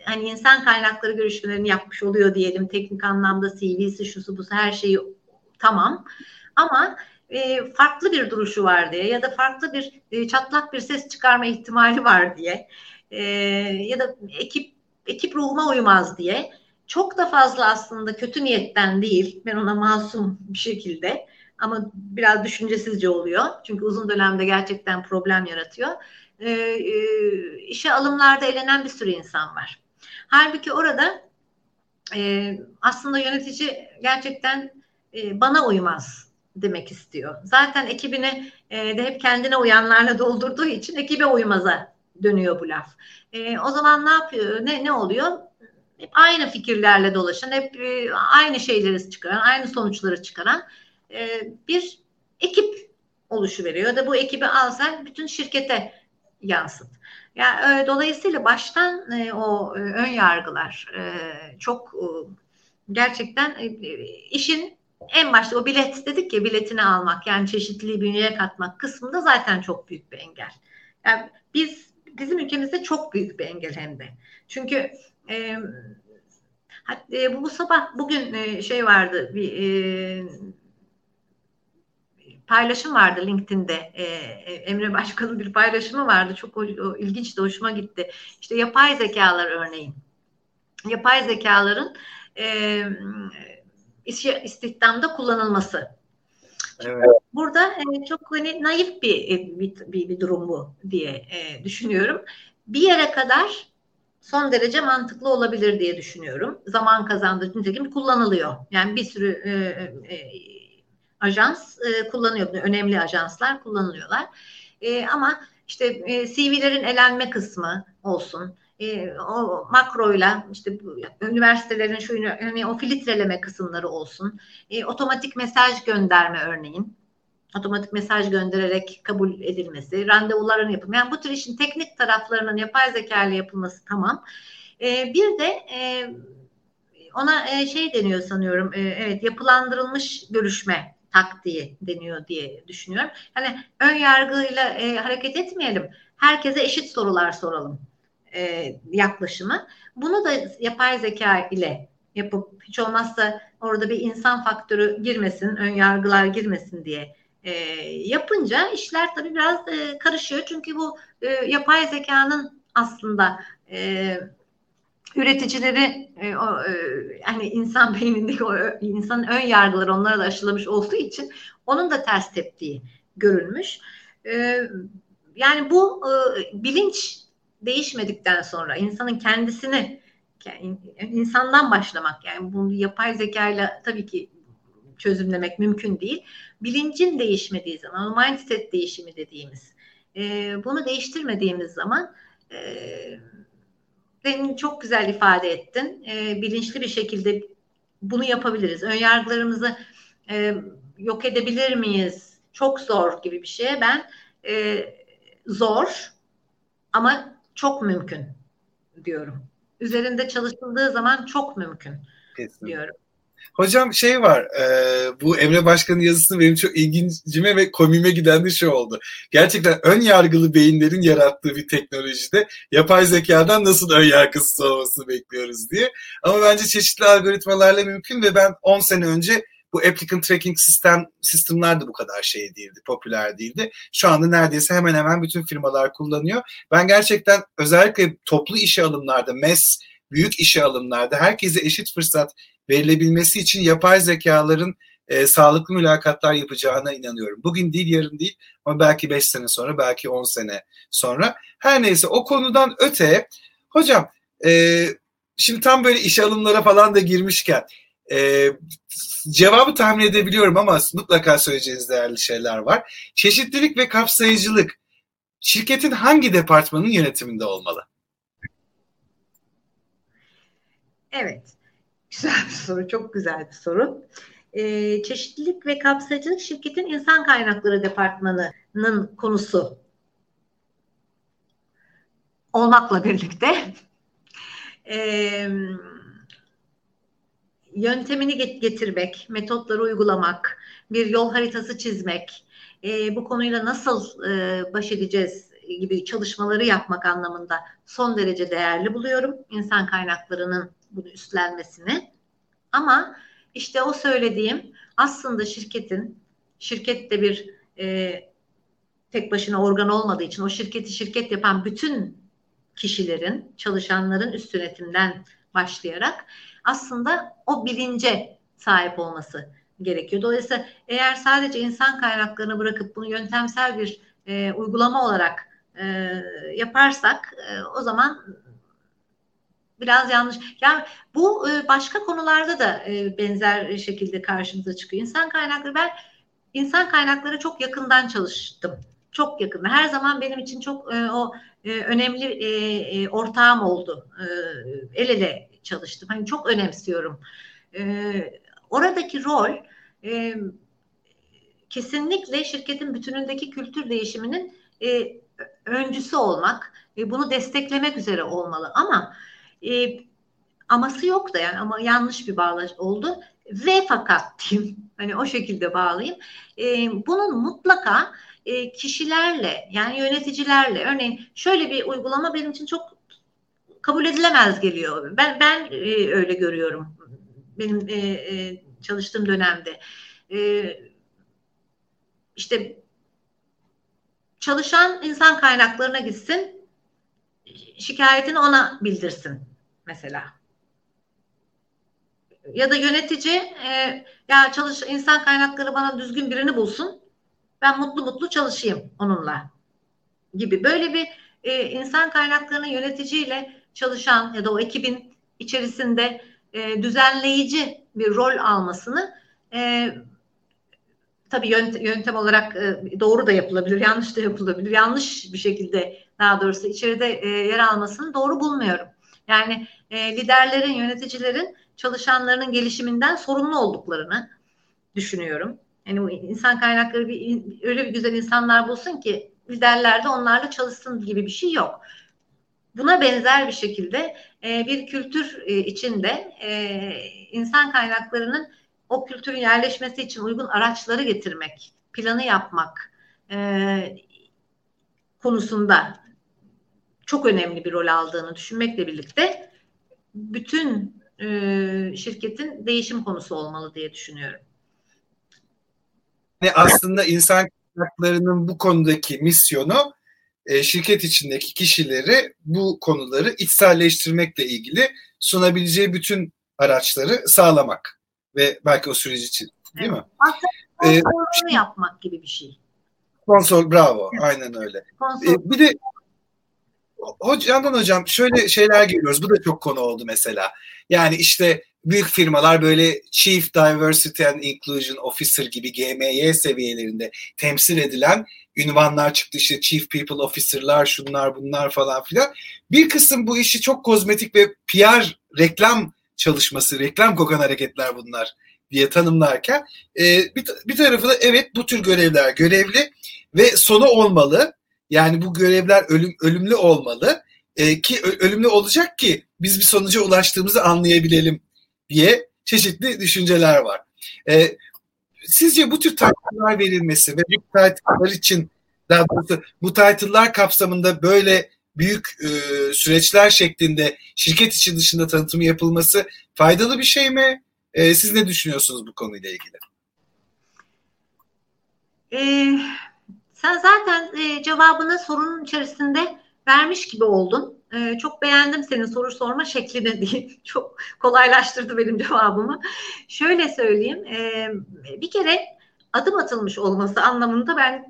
hani insan kaynakları görüşmelerini yapmış oluyor diyelim. Teknik anlamda CV'si, şusu, busu her şeyi tamam. Ama e, farklı bir duruşu var diye ya da farklı bir e, çatlak bir ses çıkarma ihtimali var diye e, ya da ekip ekip ruhuma uymaz diye çok da fazla aslında kötü niyetten değil ben ona masum bir şekilde ama biraz düşüncesizce oluyor çünkü uzun dönemde gerçekten problem yaratıyor e, e, işe alımlarda elenen bir sürü insan var Halbuki orada e, aslında yönetici gerçekten e, bana uymaz demek istiyor. Zaten ekibini e, de hep kendine uyanlarla doldurduğu için ekibe uymaza dönüyor bu laf. E, o zaman ne yapıyor? Ne ne oluyor? Hep aynı fikirlerle dolaşan, hep e, aynı şeyleri çıkaran, aynı sonuçları çıkaran e, bir ekip oluşuveriyor. Ya da bu ekibi alsan bütün şirkete yansıt. Yani e, dolayısıyla baştan e, o e, ön yargılar e, çok e, gerçekten e, işin en başta o bilet dedik ya biletini almak yani çeşitliliği bünyeye katmak kısmında zaten çok büyük bir engel. Yani biz bizim ülkemizde çok büyük bir engel hem de. Çünkü e, e, bu, bu sabah bugün e, şey vardı bir e, paylaşım vardı LinkedIn'de. E, e, Emre Başkan'ın bir paylaşımı vardı. Çok o, o, ilginçti, hoşuma gitti. İşte yapay zekalar örneğin. Yapay zekaların e, istihdamda kullanılması. Evet. Burada e, çok hani naif bir, e, bir, bir, bir durum bu diye e, düşünüyorum. Bir yere kadar son derece mantıklı olabilir diye düşünüyorum. Zaman kazandığı nitekim kullanılıyor. Yani bir sürü e, e, ajans e, kullanıyor. Önemli ajanslar kullanılıyorlar. E, ama işte e, CV'lerin elenme kısmı olsun. E, o makroyla işte üniversitelerin şu yani o filtreleme kısımları olsun. E, otomatik mesaj gönderme örneğin otomatik mesaj göndererek kabul edilmesi, randevuların yapımı. Yani bu tür işin teknik taraflarının yapay zeka ile yapılması tamam. E, bir de e, ona e, şey deniyor sanıyorum. E, evet yapılandırılmış görüşme taktiği deniyor diye düşünüyorum. Hani ön yargıyla e, hareket etmeyelim. Herkese eşit sorular soralım e, yaklaşımı. Bunu da yapay zeka ile yapıp hiç olmazsa orada bir insan faktörü girmesin, ön yargılar girmesin diye e, yapınca işler tabii biraz e, karışıyor. Çünkü bu e, yapay zekanın aslında e, üreticileri e, e, hani insan beynindeki insanın ön yargıları onlara da aşılamış olduğu için onun da ters teptiği görülmüş. E, yani bu e, bilinç değişmedikten sonra insanın kendisini insandan başlamak yani bunu yapay zekayla tabii ki çözümlemek mümkün değil. Bilincin değişmediği zaman, mindset değişimi dediğimiz, e, bunu değiştirmediğimiz zaman e, senin çok güzel ifade ettin. E, bilinçli bir şekilde bunu yapabiliriz. Önyargılarımızı e, yok edebilir miyiz? Çok zor gibi bir şeye ben e, zor ama çok mümkün diyorum. Üzerinde çalışıldığı zaman çok mümkün Kesinlikle. diyorum. Hocam şey var, e, bu Emre Başkan'ın yazısı benim çok ilgincime ve komime giden bir şey oldu. Gerçekten ön yargılı beyinlerin yarattığı bir teknolojide yapay zekadan nasıl ön yargısız olmasını bekliyoruz diye. Ama bence çeşitli algoritmalarla mümkün ve ben 10 sene önce bu applicant tracking sistem sistemler de bu kadar şey değildi, popüler değildi. Şu anda neredeyse hemen hemen bütün firmalar kullanıyor. Ben gerçekten özellikle toplu işe alımlarda, MES, büyük işe alımlarda herkese eşit fırsat verilebilmesi için yapay zekaların e, sağlıklı mülakatlar yapacağına inanıyorum. Bugün değil yarın değil ama belki 5 sene sonra belki 10 sene sonra. Her neyse o konudan öte hocam e, şimdi tam böyle iş alımlara falan da girmişken E, cevabı tahmin edebiliyorum ama mutlaka söyleyeceğiniz değerli şeyler var. Çeşitlilik ve kapsayıcılık şirketin hangi departmanın yönetiminde olmalı? Evet. Güzel bir soru, çok güzel bir soru. Ee, çeşitlilik ve kapsayıcılık şirketin insan kaynakları departmanının konusu. Olmakla birlikte. E, yöntemini getirmek, metotları uygulamak, bir yol haritası çizmek, e, bu konuyla nasıl e, baş edeceğiz gibi çalışmaları yapmak anlamında son derece değerli buluyorum. İnsan kaynaklarının bunu üstlenmesini. Ama işte o söylediğim aslında şirketin, şirket de bir e, tek başına organ olmadığı için o şirketi şirket yapan bütün kişilerin, çalışanların üst yönetimden başlayarak aslında o bilince sahip olması gerekiyor. Dolayısıyla eğer sadece insan kaynaklarını bırakıp bunu yöntemsel bir e, uygulama olarak e, yaparsak e, o zaman biraz yanlış. Yani bu e, başka konularda da e, benzer şekilde karşımıza çıkıyor. İnsan kaynakları ben insan kaynakları çok yakından çalıştım. Çok yakın. Her zaman benim için çok e, o önemli ortağım oldu. El ele çalıştım. Hani çok önemsiyorum. Oradaki rol kesinlikle şirketin bütünündeki kültür değişiminin öncüsü olmak, e, bunu desteklemek üzere olmalı. Ama e, aması yok da yani ama yanlış bir bağlaç oldu. Ve fakat diyeyim hani o şekilde bağlayayım. E, bunun mutlaka e, kişilerle yani yöneticilerle örneğin şöyle bir uygulama benim için çok kabul edilemez geliyor. Ben ben e, öyle görüyorum. Benim e, e, çalıştığım dönemde. E, işte çalışan insan kaynaklarına gitsin şikayetini ona bildirsin mesela. Ya da yönetici e, ya çalış insan kaynakları bana düzgün birini bulsun. Ben mutlu mutlu çalışayım onunla gibi. Böyle bir e, insan kaynaklarının yöneticiyle çalışan ya da o ekibin içerisinde e, düzenleyici bir rol almasını e, tabii yöntem, yöntem olarak e, doğru da yapılabilir, yanlış da yapılabilir. Yanlış bir şekilde daha doğrusu içeride e, yer almasını doğru bulmuyorum. Yani e, liderlerin, yöneticilerin çalışanlarının gelişiminden sorumlu olduklarını düşünüyorum. Yani insan kaynakları bir, öyle bir güzel insanlar bulsun ki liderler de onlarla çalışsın gibi bir şey yok. Buna benzer bir şekilde e, bir kültür e, içinde e, insan kaynaklarının o kültürün yerleşmesi için uygun araçları getirmek, planı yapmak e, konusunda çok önemli bir rol aldığını düşünmekle birlikte bütün e, şirketin değişim konusu olmalı diye düşünüyorum. Yani aslında insan kaynaklarının bu konudaki misyonu e, şirket içindeki kişileri bu konuları içselleştirmekle ilgili sunabileceği bütün araçları sağlamak ve belki o süreç için değil evet. mi? Aslında ee, yapmak gibi bir şey. Sponsor bravo aynen öyle. Ee, bir de Hocamdan hocam şöyle şeyler geliyoruz. Bu da çok konu oldu mesela. Yani işte büyük firmalar böyle Chief Diversity and Inclusion Officer gibi GMY seviyelerinde temsil edilen ünvanlar çıktı. İşte Chief People Officer'lar şunlar bunlar falan filan. Bir kısım bu işi çok kozmetik ve PR reklam çalışması, reklam kokan hareketler bunlar diye tanımlarken e, bir, bir tarafı da evet bu tür görevler görevli ve sonu olmalı yani bu görevler ölüm, ölümlü olmalı e, ki ölümlü olacak ki biz bir sonuca ulaştığımızı anlayabilelim diye çeşitli düşünceler var. E, sizce bu tür title'lar verilmesi ve bu title'lar için daha doğrusu bu title'lar kapsamında böyle büyük e, süreçler şeklinde şirket içi dışında tanıtımı yapılması faydalı bir şey mi? E, siz ne düşünüyorsunuz bu konuyla ilgili? Ee, sen zaten e, cevabını sorunun içerisinde vermiş gibi oldun. E, çok beğendim senin soru sorma şeklini diye. Çok kolaylaştırdı benim cevabımı. Şöyle söyleyeyim. E, bir kere adım atılmış olması anlamında ben,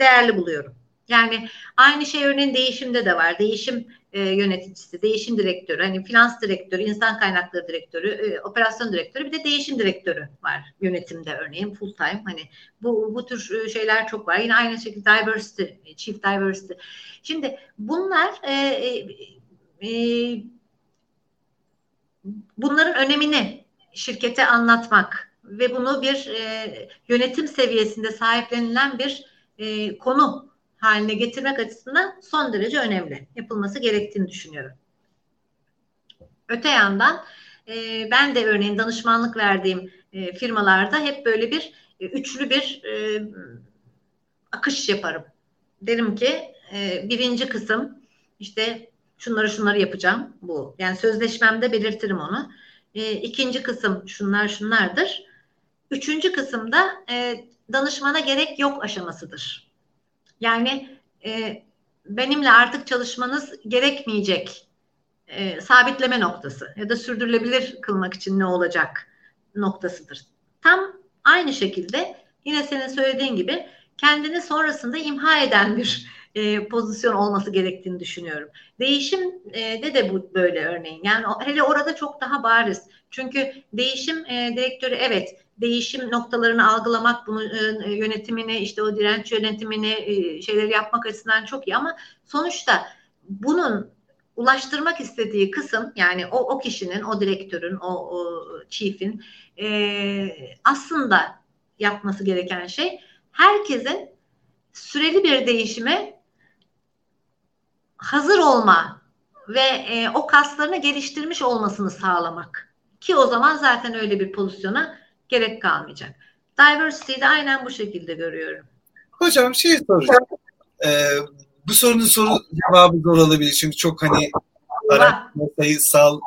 değerli buluyorum. Yani aynı şey örneğin değişimde de var. Değişim e, yöneticisi, değişim direktörü, hani finans direktörü, insan kaynakları direktörü, e, operasyon direktörü bir de değişim direktörü var yönetimde örneğin full time. Hani bu bu tür e, şeyler çok var. Yine aynı şekilde diversity, chief diversity. Şimdi bunlar e, e, e, bunların önemini şirkete anlatmak ve bunu bir e, yönetim seviyesinde sahiplenilen bir e, konu haline getirmek açısından son derece önemli. Yapılması gerektiğini düşünüyorum. Öte yandan e, ben de örneğin danışmanlık verdiğim e, firmalarda hep böyle bir e, üçlü bir e, akış yaparım. Derim ki e, birinci kısım işte şunları şunları yapacağım bu. Yani sözleşmemde belirtirim onu. E, ikinci kısım şunlar şunlardır. Üçüncü kısımda e, danışmana gerek yok aşamasıdır. Yani e, benimle artık çalışmanız gerekmeyecek e, sabitleme noktası ya da sürdürülebilir kılmak için ne olacak noktasıdır. Tam aynı şekilde yine senin söylediğin gibi kendini sonrasında imha eden bir e, pozisyon olması gerektiğini düşünüyorum. Değişim e, de de bu böyle örneğin. Yani hele orada çok daha bariz. Çünkü değişim e, direktörü evet değişim noktalarını algılamak, bunu e, yönetimini, işte o direnç yönetimini, e, şeyleri yapmak açısından çok iyi ama sonuçta bunun ulaştırmak istediği kısım yani o, o kişinin, o direktörün, o, o chief'in e, aslında yapması gereken şey herkesin süreli bir değişime hazır olma ve e, o kaslarını geliştirmiş olmasını sağlamak. Ki o zaman zaten öyle bir pozisyona gerek kalmayacak. Diversity'yi de aynen bu şekilde görüyorum. Hocam şey soracağım. Ee, bu sorunun soru cevabı zor olabilir çünkü çok hani araştırma sayısal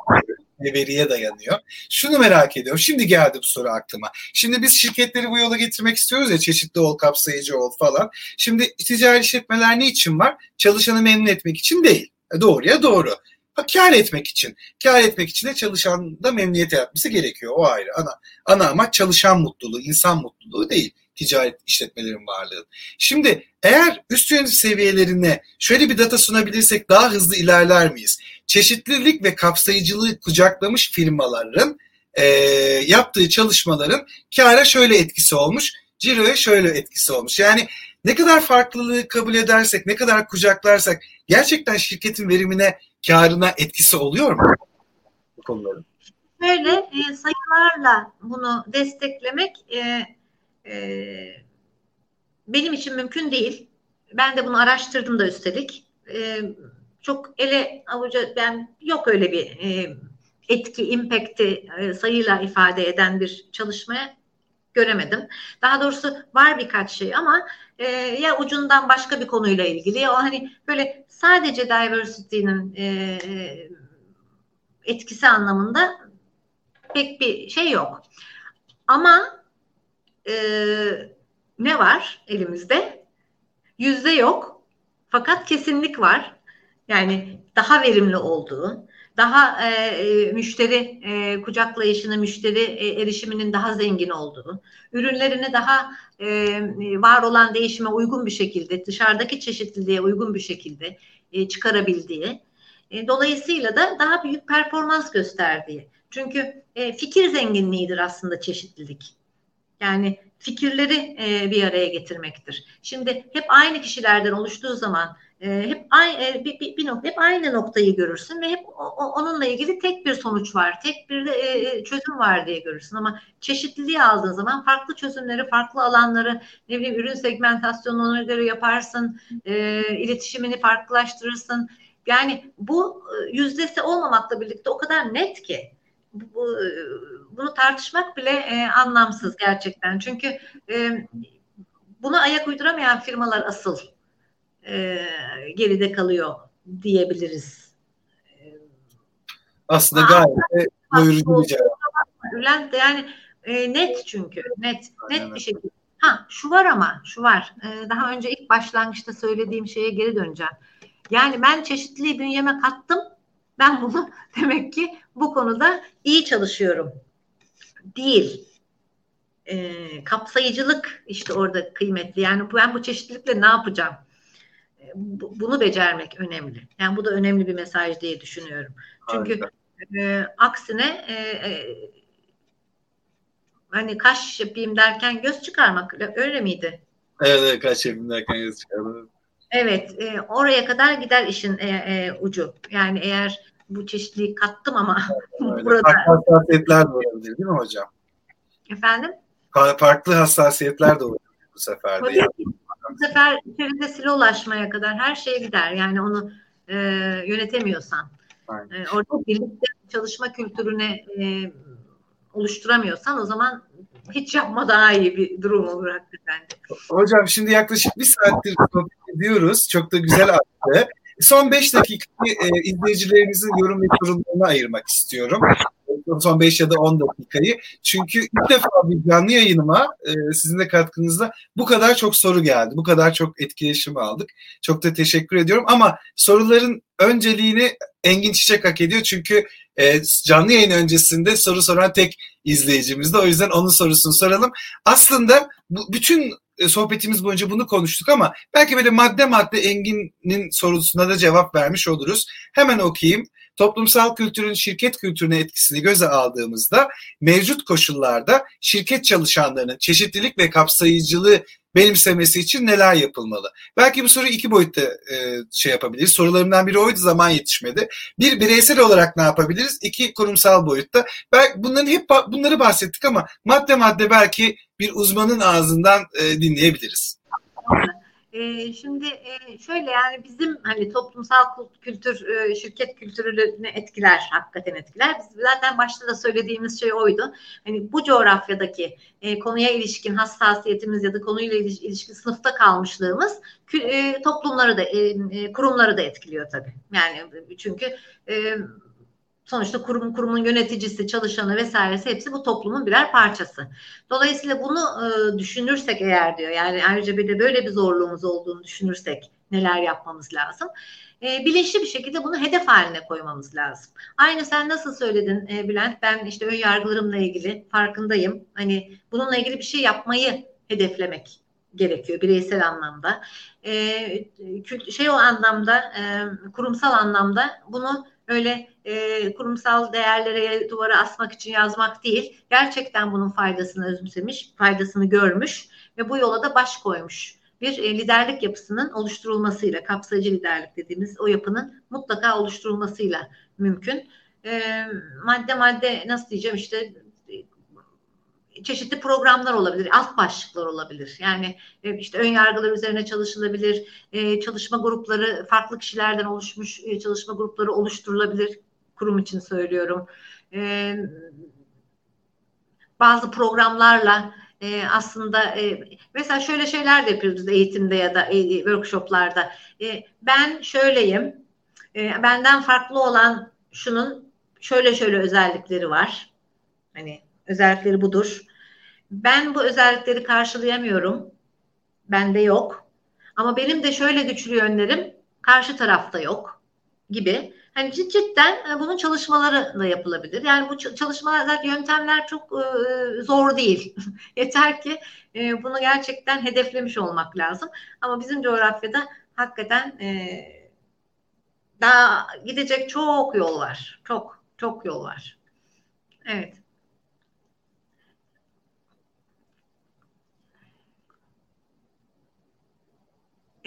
veriye dayanıyor. Şunu merak ediyorum. Şimdi geldi bu soru aklıma. Şimdi biz şirketleri bu yola getirmek istiyoruz ya çeşitli ol, kapsayıcı ol falan. Şimdi ticari işletmeler ne için var? Çalışanı memnun etmek için değil. E, doğruya doğru. Ha, kar etmek için. Kar etmek için de çalışan da memnuniyet yapması gerekiyor. O ayrı. Ana, ana amaç çalışan mutluluğu, insan mutluluğu değil ticaret işletmelerin varlığı. Şimdi eğer üst yönetim seviyelerine şöyle bir data sunabilirsek daha hızlı ilerler miyiz? Çeşitlilik ve kapsayıcılığı kucaklamış firmaların e, yaptığı çalışmaların kâra şöyle etkisi olmuş, ciroya şöyle etkisi olmuş. Yani ne kadar farklılığı kabul edersek, ne kadar kucaklarsak gerçekten şirketin verimine, karına etkisi oluyor mu? Bu konuların. Böyle e, sayılarla bunu desteklemek e, e, benim için mümkün değil. Ben de bunu araştırdım da üstelik. E, çok ele avuca ben yok öyle bir e, etki, impact'i e, sayıyla ifade eden bir çalışmaya göremedim. Daha doğrusu var birkaç şey ama e, ya ucundan başka bir konuyla ilgili ya o hani böyle sadece diversity'nin e, etkisi anlamında pek bir şey yok. Ama e, ne var elimizde? Yüzde yok. Fakat kesinlik var. Yani daha verimli olduğu, daha e, müşteri e, kucaklayışını, müşteri e, erişiminin daha zengin olduğu, ürünlerini daha e, var olan değişime uygun bir şekilde, dışarıdaki çeşitliliğe uygun bir şekilde e, çıkarabildiği, e, dolayısıyla da daha büyük performans gösterdiği. Çünkü e, fikir zenginliğidir aslında çeşitlilik. Yani fikirleri e, bir araya getirmektir. Şimdi hep aynı kişilerden oluştuğu zaman e, hep aynı e, bir, bir, bir nokta, hep aynı noktayı görürsün ve hep o, onunla ilgili tek bir sonuç var, tek bir de e, e, çözüm var diye görürsün. Ama çeşitliliği aldığın zaman farklı çözümleri, farklı alanları, ne bileyim ürün segmentasyonuna göre yaparsın, e, iletişimini farklılaştırırsın. Yani bu e, yüzdesi olmamakla birlikte o kadar net ki bu, bunu tartışmak bile e, anlamsız gerçekten. Çünkü e, buna ayak uyduramayan firmalar asıl e, geride kalıyor diyebiliriz. Aslında gayet doyurucu bir cevap. Bülent yani e, net çünkü net net bir şekilde. Ha şu var ama şu var. E, daha önce ilk başlangıçta söylediğim şeye geri döneceğim. Yani ben çeşitliliği bünyeme kattım. Ben bunu demek ki bu konuda iyi çalışıyorum. Değil. E, kapsayıcılık işte orada kıymetli. Yani ben bu çeşitlilikle ne yapacağım? Bunu becermek önemli. Yani bu da önemli bir mesaj diye düşünüyorum. Çünkü e, aksine e, e, hani kaş yapayım derken göz çıkarmak öyle miydi? Evet, evet kaş yapayım derken göz çıkarmak. Evet, e, oraya kadar gider işin e, e, ucu. Yani eğer bu çeşitliği kattım ama burada... Farklı hassasiyetler de olabilir değil mi hocam? Efendim? Farklı hassasiyetler de olabilir bu sefer de. Yani. Bu sefer içeride silolaşmaya kadar her şeye gider. Yani onu e, yönetemiyorsan. E, orada birlikte çalışma kültürüne e, oluşturamıyorsan o zaman hiç yapma daha iyi bir durum olur hakikaten. Hocam şimdi yaklaşık bir saattir diyoruz. Çok da güzel attı. Son 5 dakikayı e, izleyicilerimizin yorum ve sorunlarına ayırmak istiyorum. Son 5 ya da 10 dakikayı. Çünkü ilk defa bir canlı yayınıma e, sizin de katkınızla bu kadar çok soru geldi. Bu kadar çok etkileşim aldık. Çok da teşekkür ediyorum. Ama soruların önceliğini Engin Çiçek hak ediyor. Çünkü e, canlı yayın öncesinde soru soran tek izleyicimizdi. O yüzden onun sorusunu soralım. Aslında bu, bütün e, sohbetimiz boyunca bunu konuştuk ama belki böyle madde madde Engin'in sorusuna da cevap vermiş oluruz. Hemen okuyayım. Toplumsal kültürün şirket kültürüne etkisini göze aldığımızda mevcut koşullarda şirket çalışanlarının çeşitlilik ve kapsayıcılığı benimsemesi için neler yapılmalı? Belki bu soruyu iki boyutta e, şey yapabiliriz. Sorularımdan biri oydu zaman yetişmedi. Bir bireysel olarak ne yapabiliriz? İki kurumsal boyutta. Belki bunların hep bunları bahsettik ama madde madde belki bir uzmanın ağzından e, dinleyebiliriz. E, şimdi e, şöyle yani bizim hani toplumsal kültür, e, şirket kültürünü etkiler, hakikaten etkiler. Biz zaten başta da söylediğimiz şey oydu. Hani bu coğrafyadaki e, konuya ilişkin hassasiyetimiz ya da konuyla ilişkin sınıfta kalmışlığımız e, toplumları da, e, e, kurumları da etkiliyor tabii. Yani çünkü e, sonuçta kurum kurumun yöneticisi, çalışanı vesairesi hepsi bu toplumun birer parçası. Dolayısıyla bunu e, düşünürsek eğer diyor yani ayrıca bir de böyle bir zorluğumuz olduğunu düşünürsek neler yapmamız lazım? E, bilinçli bir şekilde bunu hedef haline koymamız lazım. Aynı sen nasıl söyledin e, Bülent? Ben işte ön yargılarımla ilgili farkındayım. Hani bununla ilgili bir şey yapmayı hedeflemek gerekiyor bireysel anlamda. E, şey o anlamda, e, kurumsal anlamda bunu öyle e, kurumsal değerlere duvara asmak için yazmak değil. Gerçekten bunun faydasını özümsemiş, faydasını görmüş ve bu yola da baş koymuş. Bir e, liderlik yapısının oluşturulmasıyla, kapsayıcı liderlik dediğimiz o yapının mutlaka oluşturulmasıyla mümkün. E, madde madde nasıl diyeceğim işte çeşitli programlar olabilir, alt başlıklar olabilir. Yani e, işte ön yargılar üzerine çalışılabilir, e, çalışma grupları farklı kişilerden oluşmuş e, çalışma grupları oluşturulabilir. Kurum için söylüyorum. Bazı programlarla aslında mesela şöyle şeyler de yapıyoruz eğitimde ya da workshoplarda. Ben şöyleyim, benden farklı olan şunun şöyle şöyle özellikleri var. Hani özellikleri budur. Ben bu özellikleri karşılayamıyorum. Bende yok. Ama benim de şöyle güçlü yönlerim karşı tarafta yok gibi. Hani cidden e, bunun çalışmaları da yapılabilir. Yani bu çalışmalar, yöntemler çok e, zor değil. Yeter ki e, bunu gerçekten hedeflemiş olmak lazım. Ama bizim coğrafyada hakikaten daha gidecek çok yol var. Çok, çok yol var. Evet.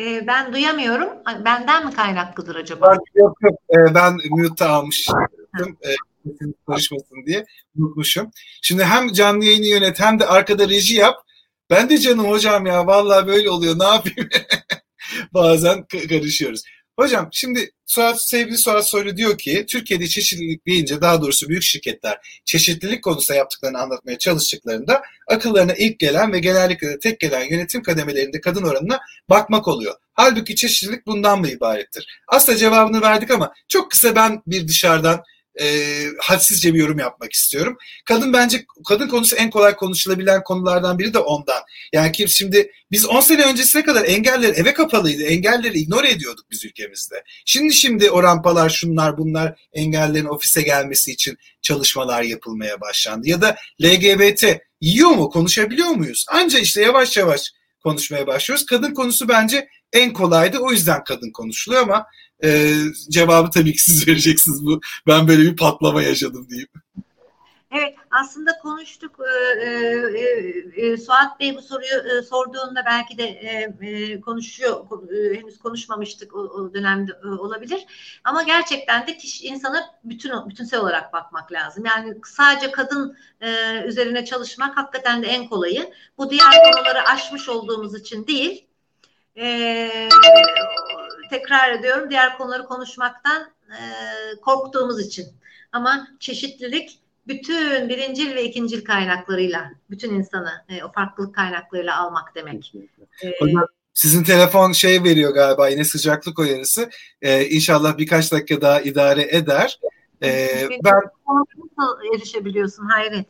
E, ben duyamıyorum. Benden mi kaynaklıdır acaba? Yok yok. E, ben mute almıştım. E, karışmasın diye unutmuşum. Şimdi hem canlı yayını yönet hem de arkada reji yap. Ben de canım hocam ya vallahi böyle oluyor ne yapayım? Bazen karışıyoruz. Hocam şimdi Suat, sevgili Suat Soylu diyor ki Türkiye'de çeşitlilik deyince daha doğrusu büyük şirketler çeşitlilik konusunda yaptıklarını anlatmaya çalıştıklarında akıllarına ilk gelen ve genellikle de tek gelen yönetim kademelerinde kadın oranına bakmak oluyor. Halbuki çeşitlilik bundan mı ibarettir? Aslında cevabını verdik ama çok kısa ben bir dışarıdan e, hadsizce bir yorum yapmak istiyorum. Kadın bence kadın konusu en kolay konuşulabilen konulardan biri de ondan. Yani kim şimdi biz 10 sene öncesine kadar engeller eve kapalıydı. Engelleri ignore ediyorduk biz ülkemizde. Şimdi şimdi o rampalar şunlar bunlar engellerin ofise gelmesi için çalışmalar yapılmaya başlandı. Ya da LGBT yiyor mu konuşabiliyor muyuz? Anca işte yavaş yavaş konuşmaya başlıyoruz. Kadın konusu bence en kolaydı. O yüzden kadın konuşuluyor ama e, cevabı tabii ki siz vereceksiniz bu. Ben böyle bir patlama yaşadım diyeyim. Evet aslında konuştuk e, e, e, Suat Bey bu soruyu e, sorduğunda belki de e, e, konuşuyor e, henüz konuşmamıştık o, o dönemde e, olabilir ama gerçekten de kişi insana bütün bütünsel olarak bakmak lazım yani sadece kadın e, üzerine çalışmak hakikaten de en kolayı bu diğer konuları aşmış olduğumuz için değil e, tekrar ediyorum diğer konuları konuşmaktan e, korktuğumuz için ama çeşitlilik bütün birincil ve ikincil kaynaklarıyla bütün insanı e, o farklılık kaynaklarıyla almak demek. Hocam sizin telefon şey veriyor galiba yine sıcaklık uyarısı. Ee, inşallah birkaç dakika daha idare eder. Ee, ben nasıl erişebiliyorsun hayret.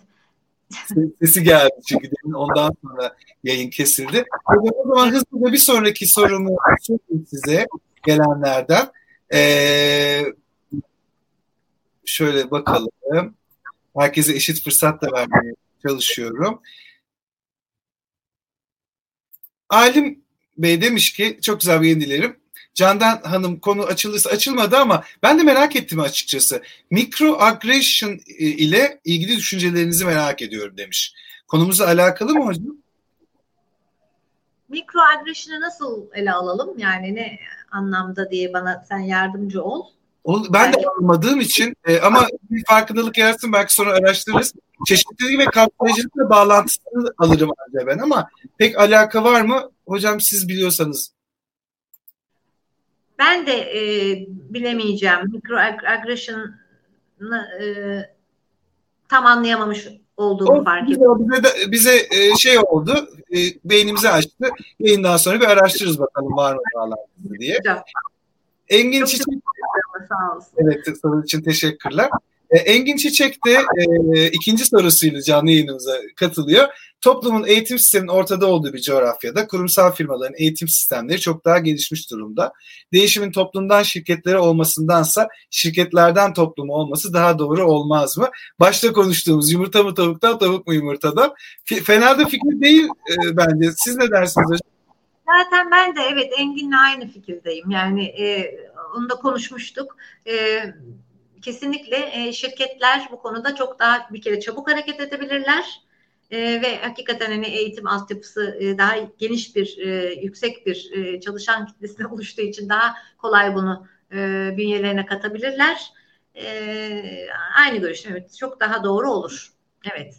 Sesi geldi çünkü demin ondan sonra yayın kesildi. O zaman hızlıca bir sonraki sorumu sorayım size gelenlerden. Ee, şöyle bakalım. Herkese eşit fırsat da vermeye çalışıyorum. Alim Bey demiş ki çok güzel bir yeni dilerim. Candan Hanım konu açılırsa açılmadı ama ben de merak ettim açıkçası. Microaggression ile ilgili düşüncelerinizi merak ediyorum demiş. Konumuzla alakalı mı hocam? Microaggression'ı nasıl ele alalım? Yani ne anlamda diye bana sen yardımcı ol. Ben de anlamadığım için e, ama bir farkındalık yaratsın belki sonra araştırırız. Çeşitlilik ve kapsayıcılıkla bağlantısını alırım ancak ben ama pek alaka var mı? Hocam siz biliyorsanız. Ben de e, bilemeyeceğim. Microaggression'ı e, tam anlayamamış olduğumu o, fark ediyorum. Bize, de, bize e, şey oldu, e, beynimizi açtı. Yayından sonra bir araştırırız bakalım var mı bağlantısı diye. Hocam. Engin Çiçek sağ olsun. Evet soru için teşekkürler. E, Engin Çiçek de e, ikinci sorusuyla canlı yayınımıza katılıyor. Toplumun eğitim sisteminin ortada olduğu bir coğrafyada kurumsal firmaların eğitim sistemleri çok daha gelişmiş durumda. Değişimin toplumdan şirketlere olmasındansa şirketlerden topluma olması daha doğru olmaz mı? Başta konuştuğumuz yumurta mı tavuktan tavuk mu yumurtadan? Fena da fikir değil e, bence. Siz ne dersiniz hocam? Zaten ben de evet Engin'le aynı fikirdeyim. Yani e, onu da konuşmuştuk. E, kesinlikle e, şirketler bu konuda çok daha bir kere çabuk hareket edebilirler. E, ve hakikaten hani eğitim altyapısı e, daha geniş bir, e, yüksek bir e, çalışan kitlesine oluştuğu için daha kolay bunu e, bünyelerine katabilirler. E, aynı görüşüm. Evet, çok daha doğru olur. Evet.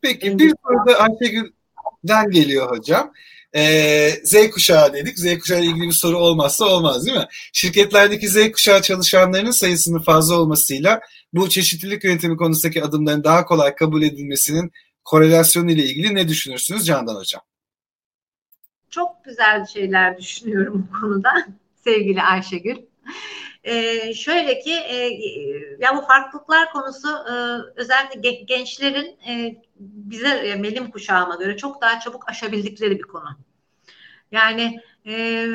Peki bir soru da Ayşegül'den geliyor hocam. Ee, Z kuşağı dedik. Z kuşağı ile ilgili bir soru olmazsa olmaz değil mi? Şirketlerdeki Z kuşağı çalışanlarının sayısının fazla olmasıyla bu çeşitlilik yönetimi konusundaki adımların daha kolay kabul edilmesinin korelasyonu ile ilgili ne düşünürsünüz Candan Hocam? Çok güzel şeyler düşünüyorum bu konuda sevgili Ayşegül. Ee, şöyle ki e, ya bu farklılıklar konusu e, özellikle gençlerin e, bize e, benim kuşağıma göre çok daha çabuk aşabildikleri bir konu. Yani e,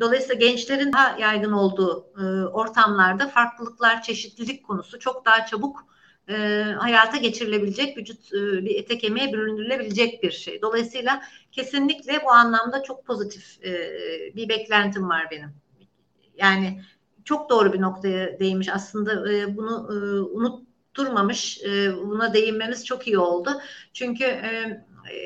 dolayısıyla gençlerin daha yaygın olduğu e, ortamlarda farklılıklar, çeşitlilik konusu çok daha çabuk e, hayata geçirilebilecek, vücut e, bir ete kemiğe büründürülebilecek bir şey. Dolayısıyla kesinlikle bu anlamda çok pozitif e, bir beklentim var benim. Yani çok doğru bir noktaya değmiş aslında e, bunu e, unutturmamış, e, buna değinmemiz çok iyi oldu. Çünkü e, e,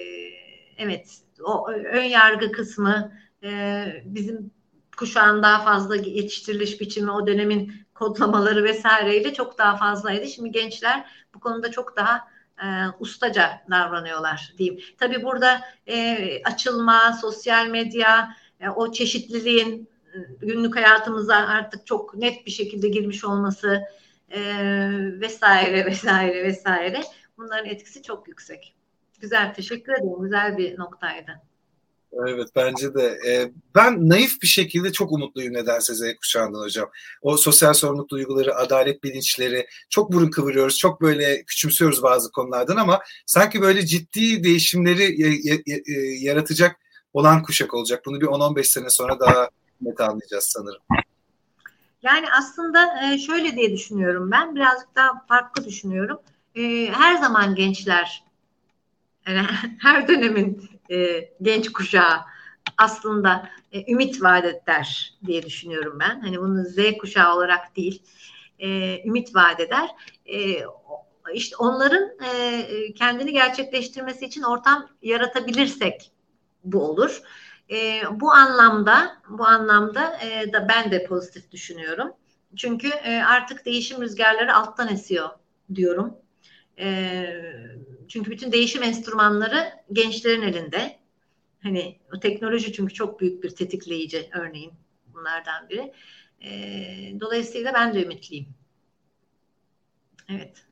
evet o ön yargı kısmı e, bizim kuşağın daha fazla yetiştiriliş biçimi o dönemin kodlamaları vesaireyle çok daha fazlaydı. Şimdi gençler bu konuda çok daha e, ustaca davranıyorlar diyeyim. Tabii burada e, açılma, sosyal medya, e, o çeşitliliğin e, günlük hayatımıza artık çok net bir şekilde girmiş olması e, vesaire vesaire vesaire bunların etkisi çok yüksek. Güzel teşekkür ederim. Güzel bir noktaydı. Evet bence de. Ee, ben naif bir şekilde çok umutluyum nedense Z kuşağından hocam. O sosyal sorumluluk duyguları, adalet bilinçleri çok burun kıvırıyoruz. Çok böyle küçümsüyoruz bazı konulardan ama sanki böyle ciddi değişimleri yaratacak olan kuşak olacak. Bunu bir 10-15 sene sonra daha net anlayacağız sanırım. Yani aslında e, şöyle diye düşünüyorum ben birazcık daha farklı düşünüyorum. E, her zaman gençler yani her dönemin e, genç kuşağı aslında ümit vaat eder diye düşünüyorum ben. Hani bunu Z kuşağı olarak değil, ümit vaat eder. E, işte onların kendini gerçekleştirmesi için ortam yaratabilirsek bu olur. E, bu anlamda bu anlamda e, da ben de pozitif düşünüyorum. Çünkü e, artık değişim rüzgarları alttan esiyor diyorum. E, çünkü bütün değişim enstrümanları gençlerin elinde. Hani o teknoloji çünkü çok büyük bir tetikleyici örneğin bunlardan biri. E, dolayısıyla ben de ümitliyim. Evet.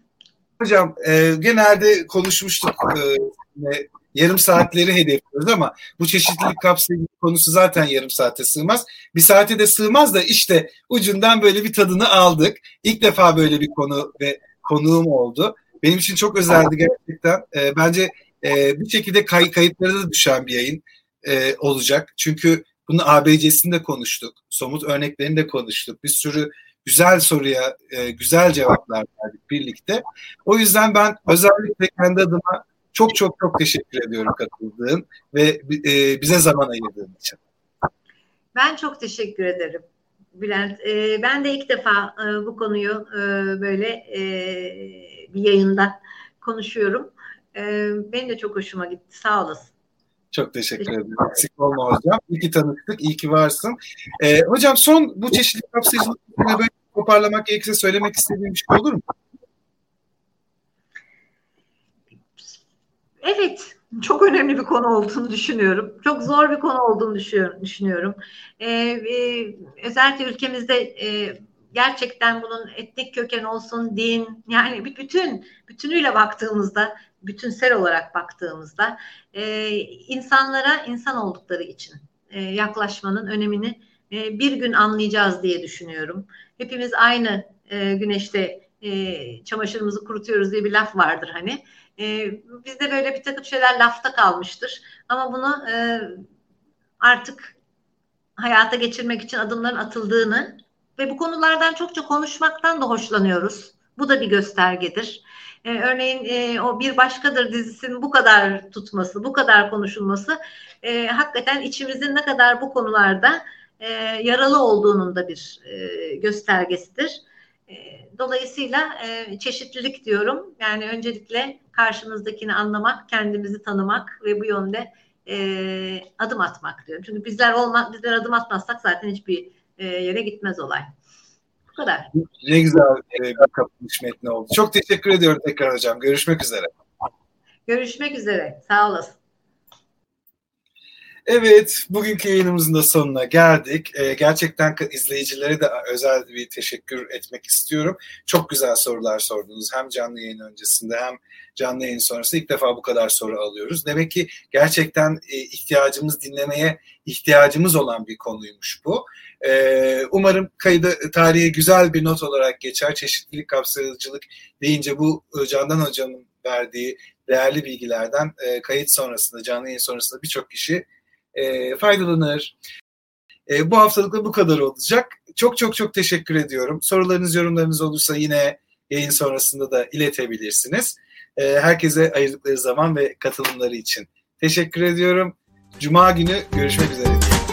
Hocam e, genelde konuşmuştuk e, yarım saatleri hedefliyoruz ama bu çeşitlilik kapsayıcı konusu zaten yarım saate sığmaz. Bir saate de sığmaz da işte ucundan böyle bir tadını aldık. İlk defa böyle bir konu ve konuğum oldu. Benim için çok özeldi gerçekten. E, bence e, bir şekilde kay, kayıtlara da düşen bir yayın e, olacak. Çünkü bunu ABC'sinde konuştuk. Somut örneklerini de konuştuk. Bir sürü güzel soruya e, güzel cevaplar verdik birlikte. O yüzden ben özellikle kendi adıma çok çok çok teşekkür ediyorum katıldığın ve e, bize zaman ayırdığın için. Ben çok teşekkür ederim Bülent. E, ben de ilk defa e, bu konuyu e, böyle e, bir yayında konuşuyorum. E, benim de çok hoşuma gitti. Sağ olasın. Çok teşekkür, teşekkür ederim. Eksik olma hocam. İyi ki tanıştık. İyi ki varsın. E, hocam son bu çeşitli kapsayıcılık böyle toparlamak gerekirse söylemek istediğim bir şey olur mu? Evet, çok önemli bir konu olduğunu düşünüyorum. Çok zor bir konu olduğunu düşünüyorum. Ee, e, özellikle ülkemizde e, gerçekten bunun etnik köken olsun, din, yani bütün bütünüyle baktığımızda, bütünsel olarak baktığımızda e, insanlara insan oldukları için e, yaklaşmanın önemini e, bir gün anlayacağız diye düşünüyorum. Hepimiz aynı e, güneşte e, çamaşırımızı kurutuyoruz diye bir laf vardır hani. E, bizde böyle bir takım şeyler lafta kalmıştır. Ama bunu e, artık hayata geçirmek için adımların atıldığını ve bu konulardan çokça konuşmaktan da hoşlanıyoruz. Bu da bir göstergedir. Ee, örneğin e, o Bir Başkadır dizisinin bu kadar tutması, bu kadar konuşulması e, hakikaten içimizin ne kadar bu konularda e, yaralı olduğunun da bir e, göstergesidir. E, dolayısıyla e, çeşitlilik diyorum. Yani öncelikle karşımızdakini anlamak, kendimizi tanımak ve bu yönde e, adım atmak diyorum. Çünkü bizler olma, bizler adım atmazsak zaten hiçbir e, yere gitmez olay. Bu kadar. Ne güzel bir kapanış metni oldu. Çok teşekkür ediyorum tekrar hocam. Görüşmek üzere. Görüşmek üzere. Sağ olasın. Evet, bugünkü yayınımızın da sonuna geldik. Ee, gerçekten izleyicilere de özel bir teşekkür etmek istiyorum. Çok güzel sorular sordunuz. Hem canlı yayın öncesinde hem canlı yayın sonrasında ilk defa bu kadar soru alıyoruz. Demek ki gerçekten e, ihtiyacımız dinlemeye ihtiyacımız olan bir konuymuş bu. Ee, umarım kaydı tarihe güzel bir not olarak geçer. Çeşitlilik kapsayıcılık deyince bu e, Candan Hocam'ın verdiği değerli bilgilerden e, kayıt sonrasında, canlı yayın sonrasında birçok kişi e, faydalanır. E, bu haftalık da bu kadar olacak. Çok çok çok teşekkür ediyorum. Sorularınız, yorumlarınız olursa yine yayın sonrasında da iletebilirsiniz. E, herkese ayırdıkları zaman ve katılımları için teşekkür ediyorum. Cuma günü görüşmek üzere.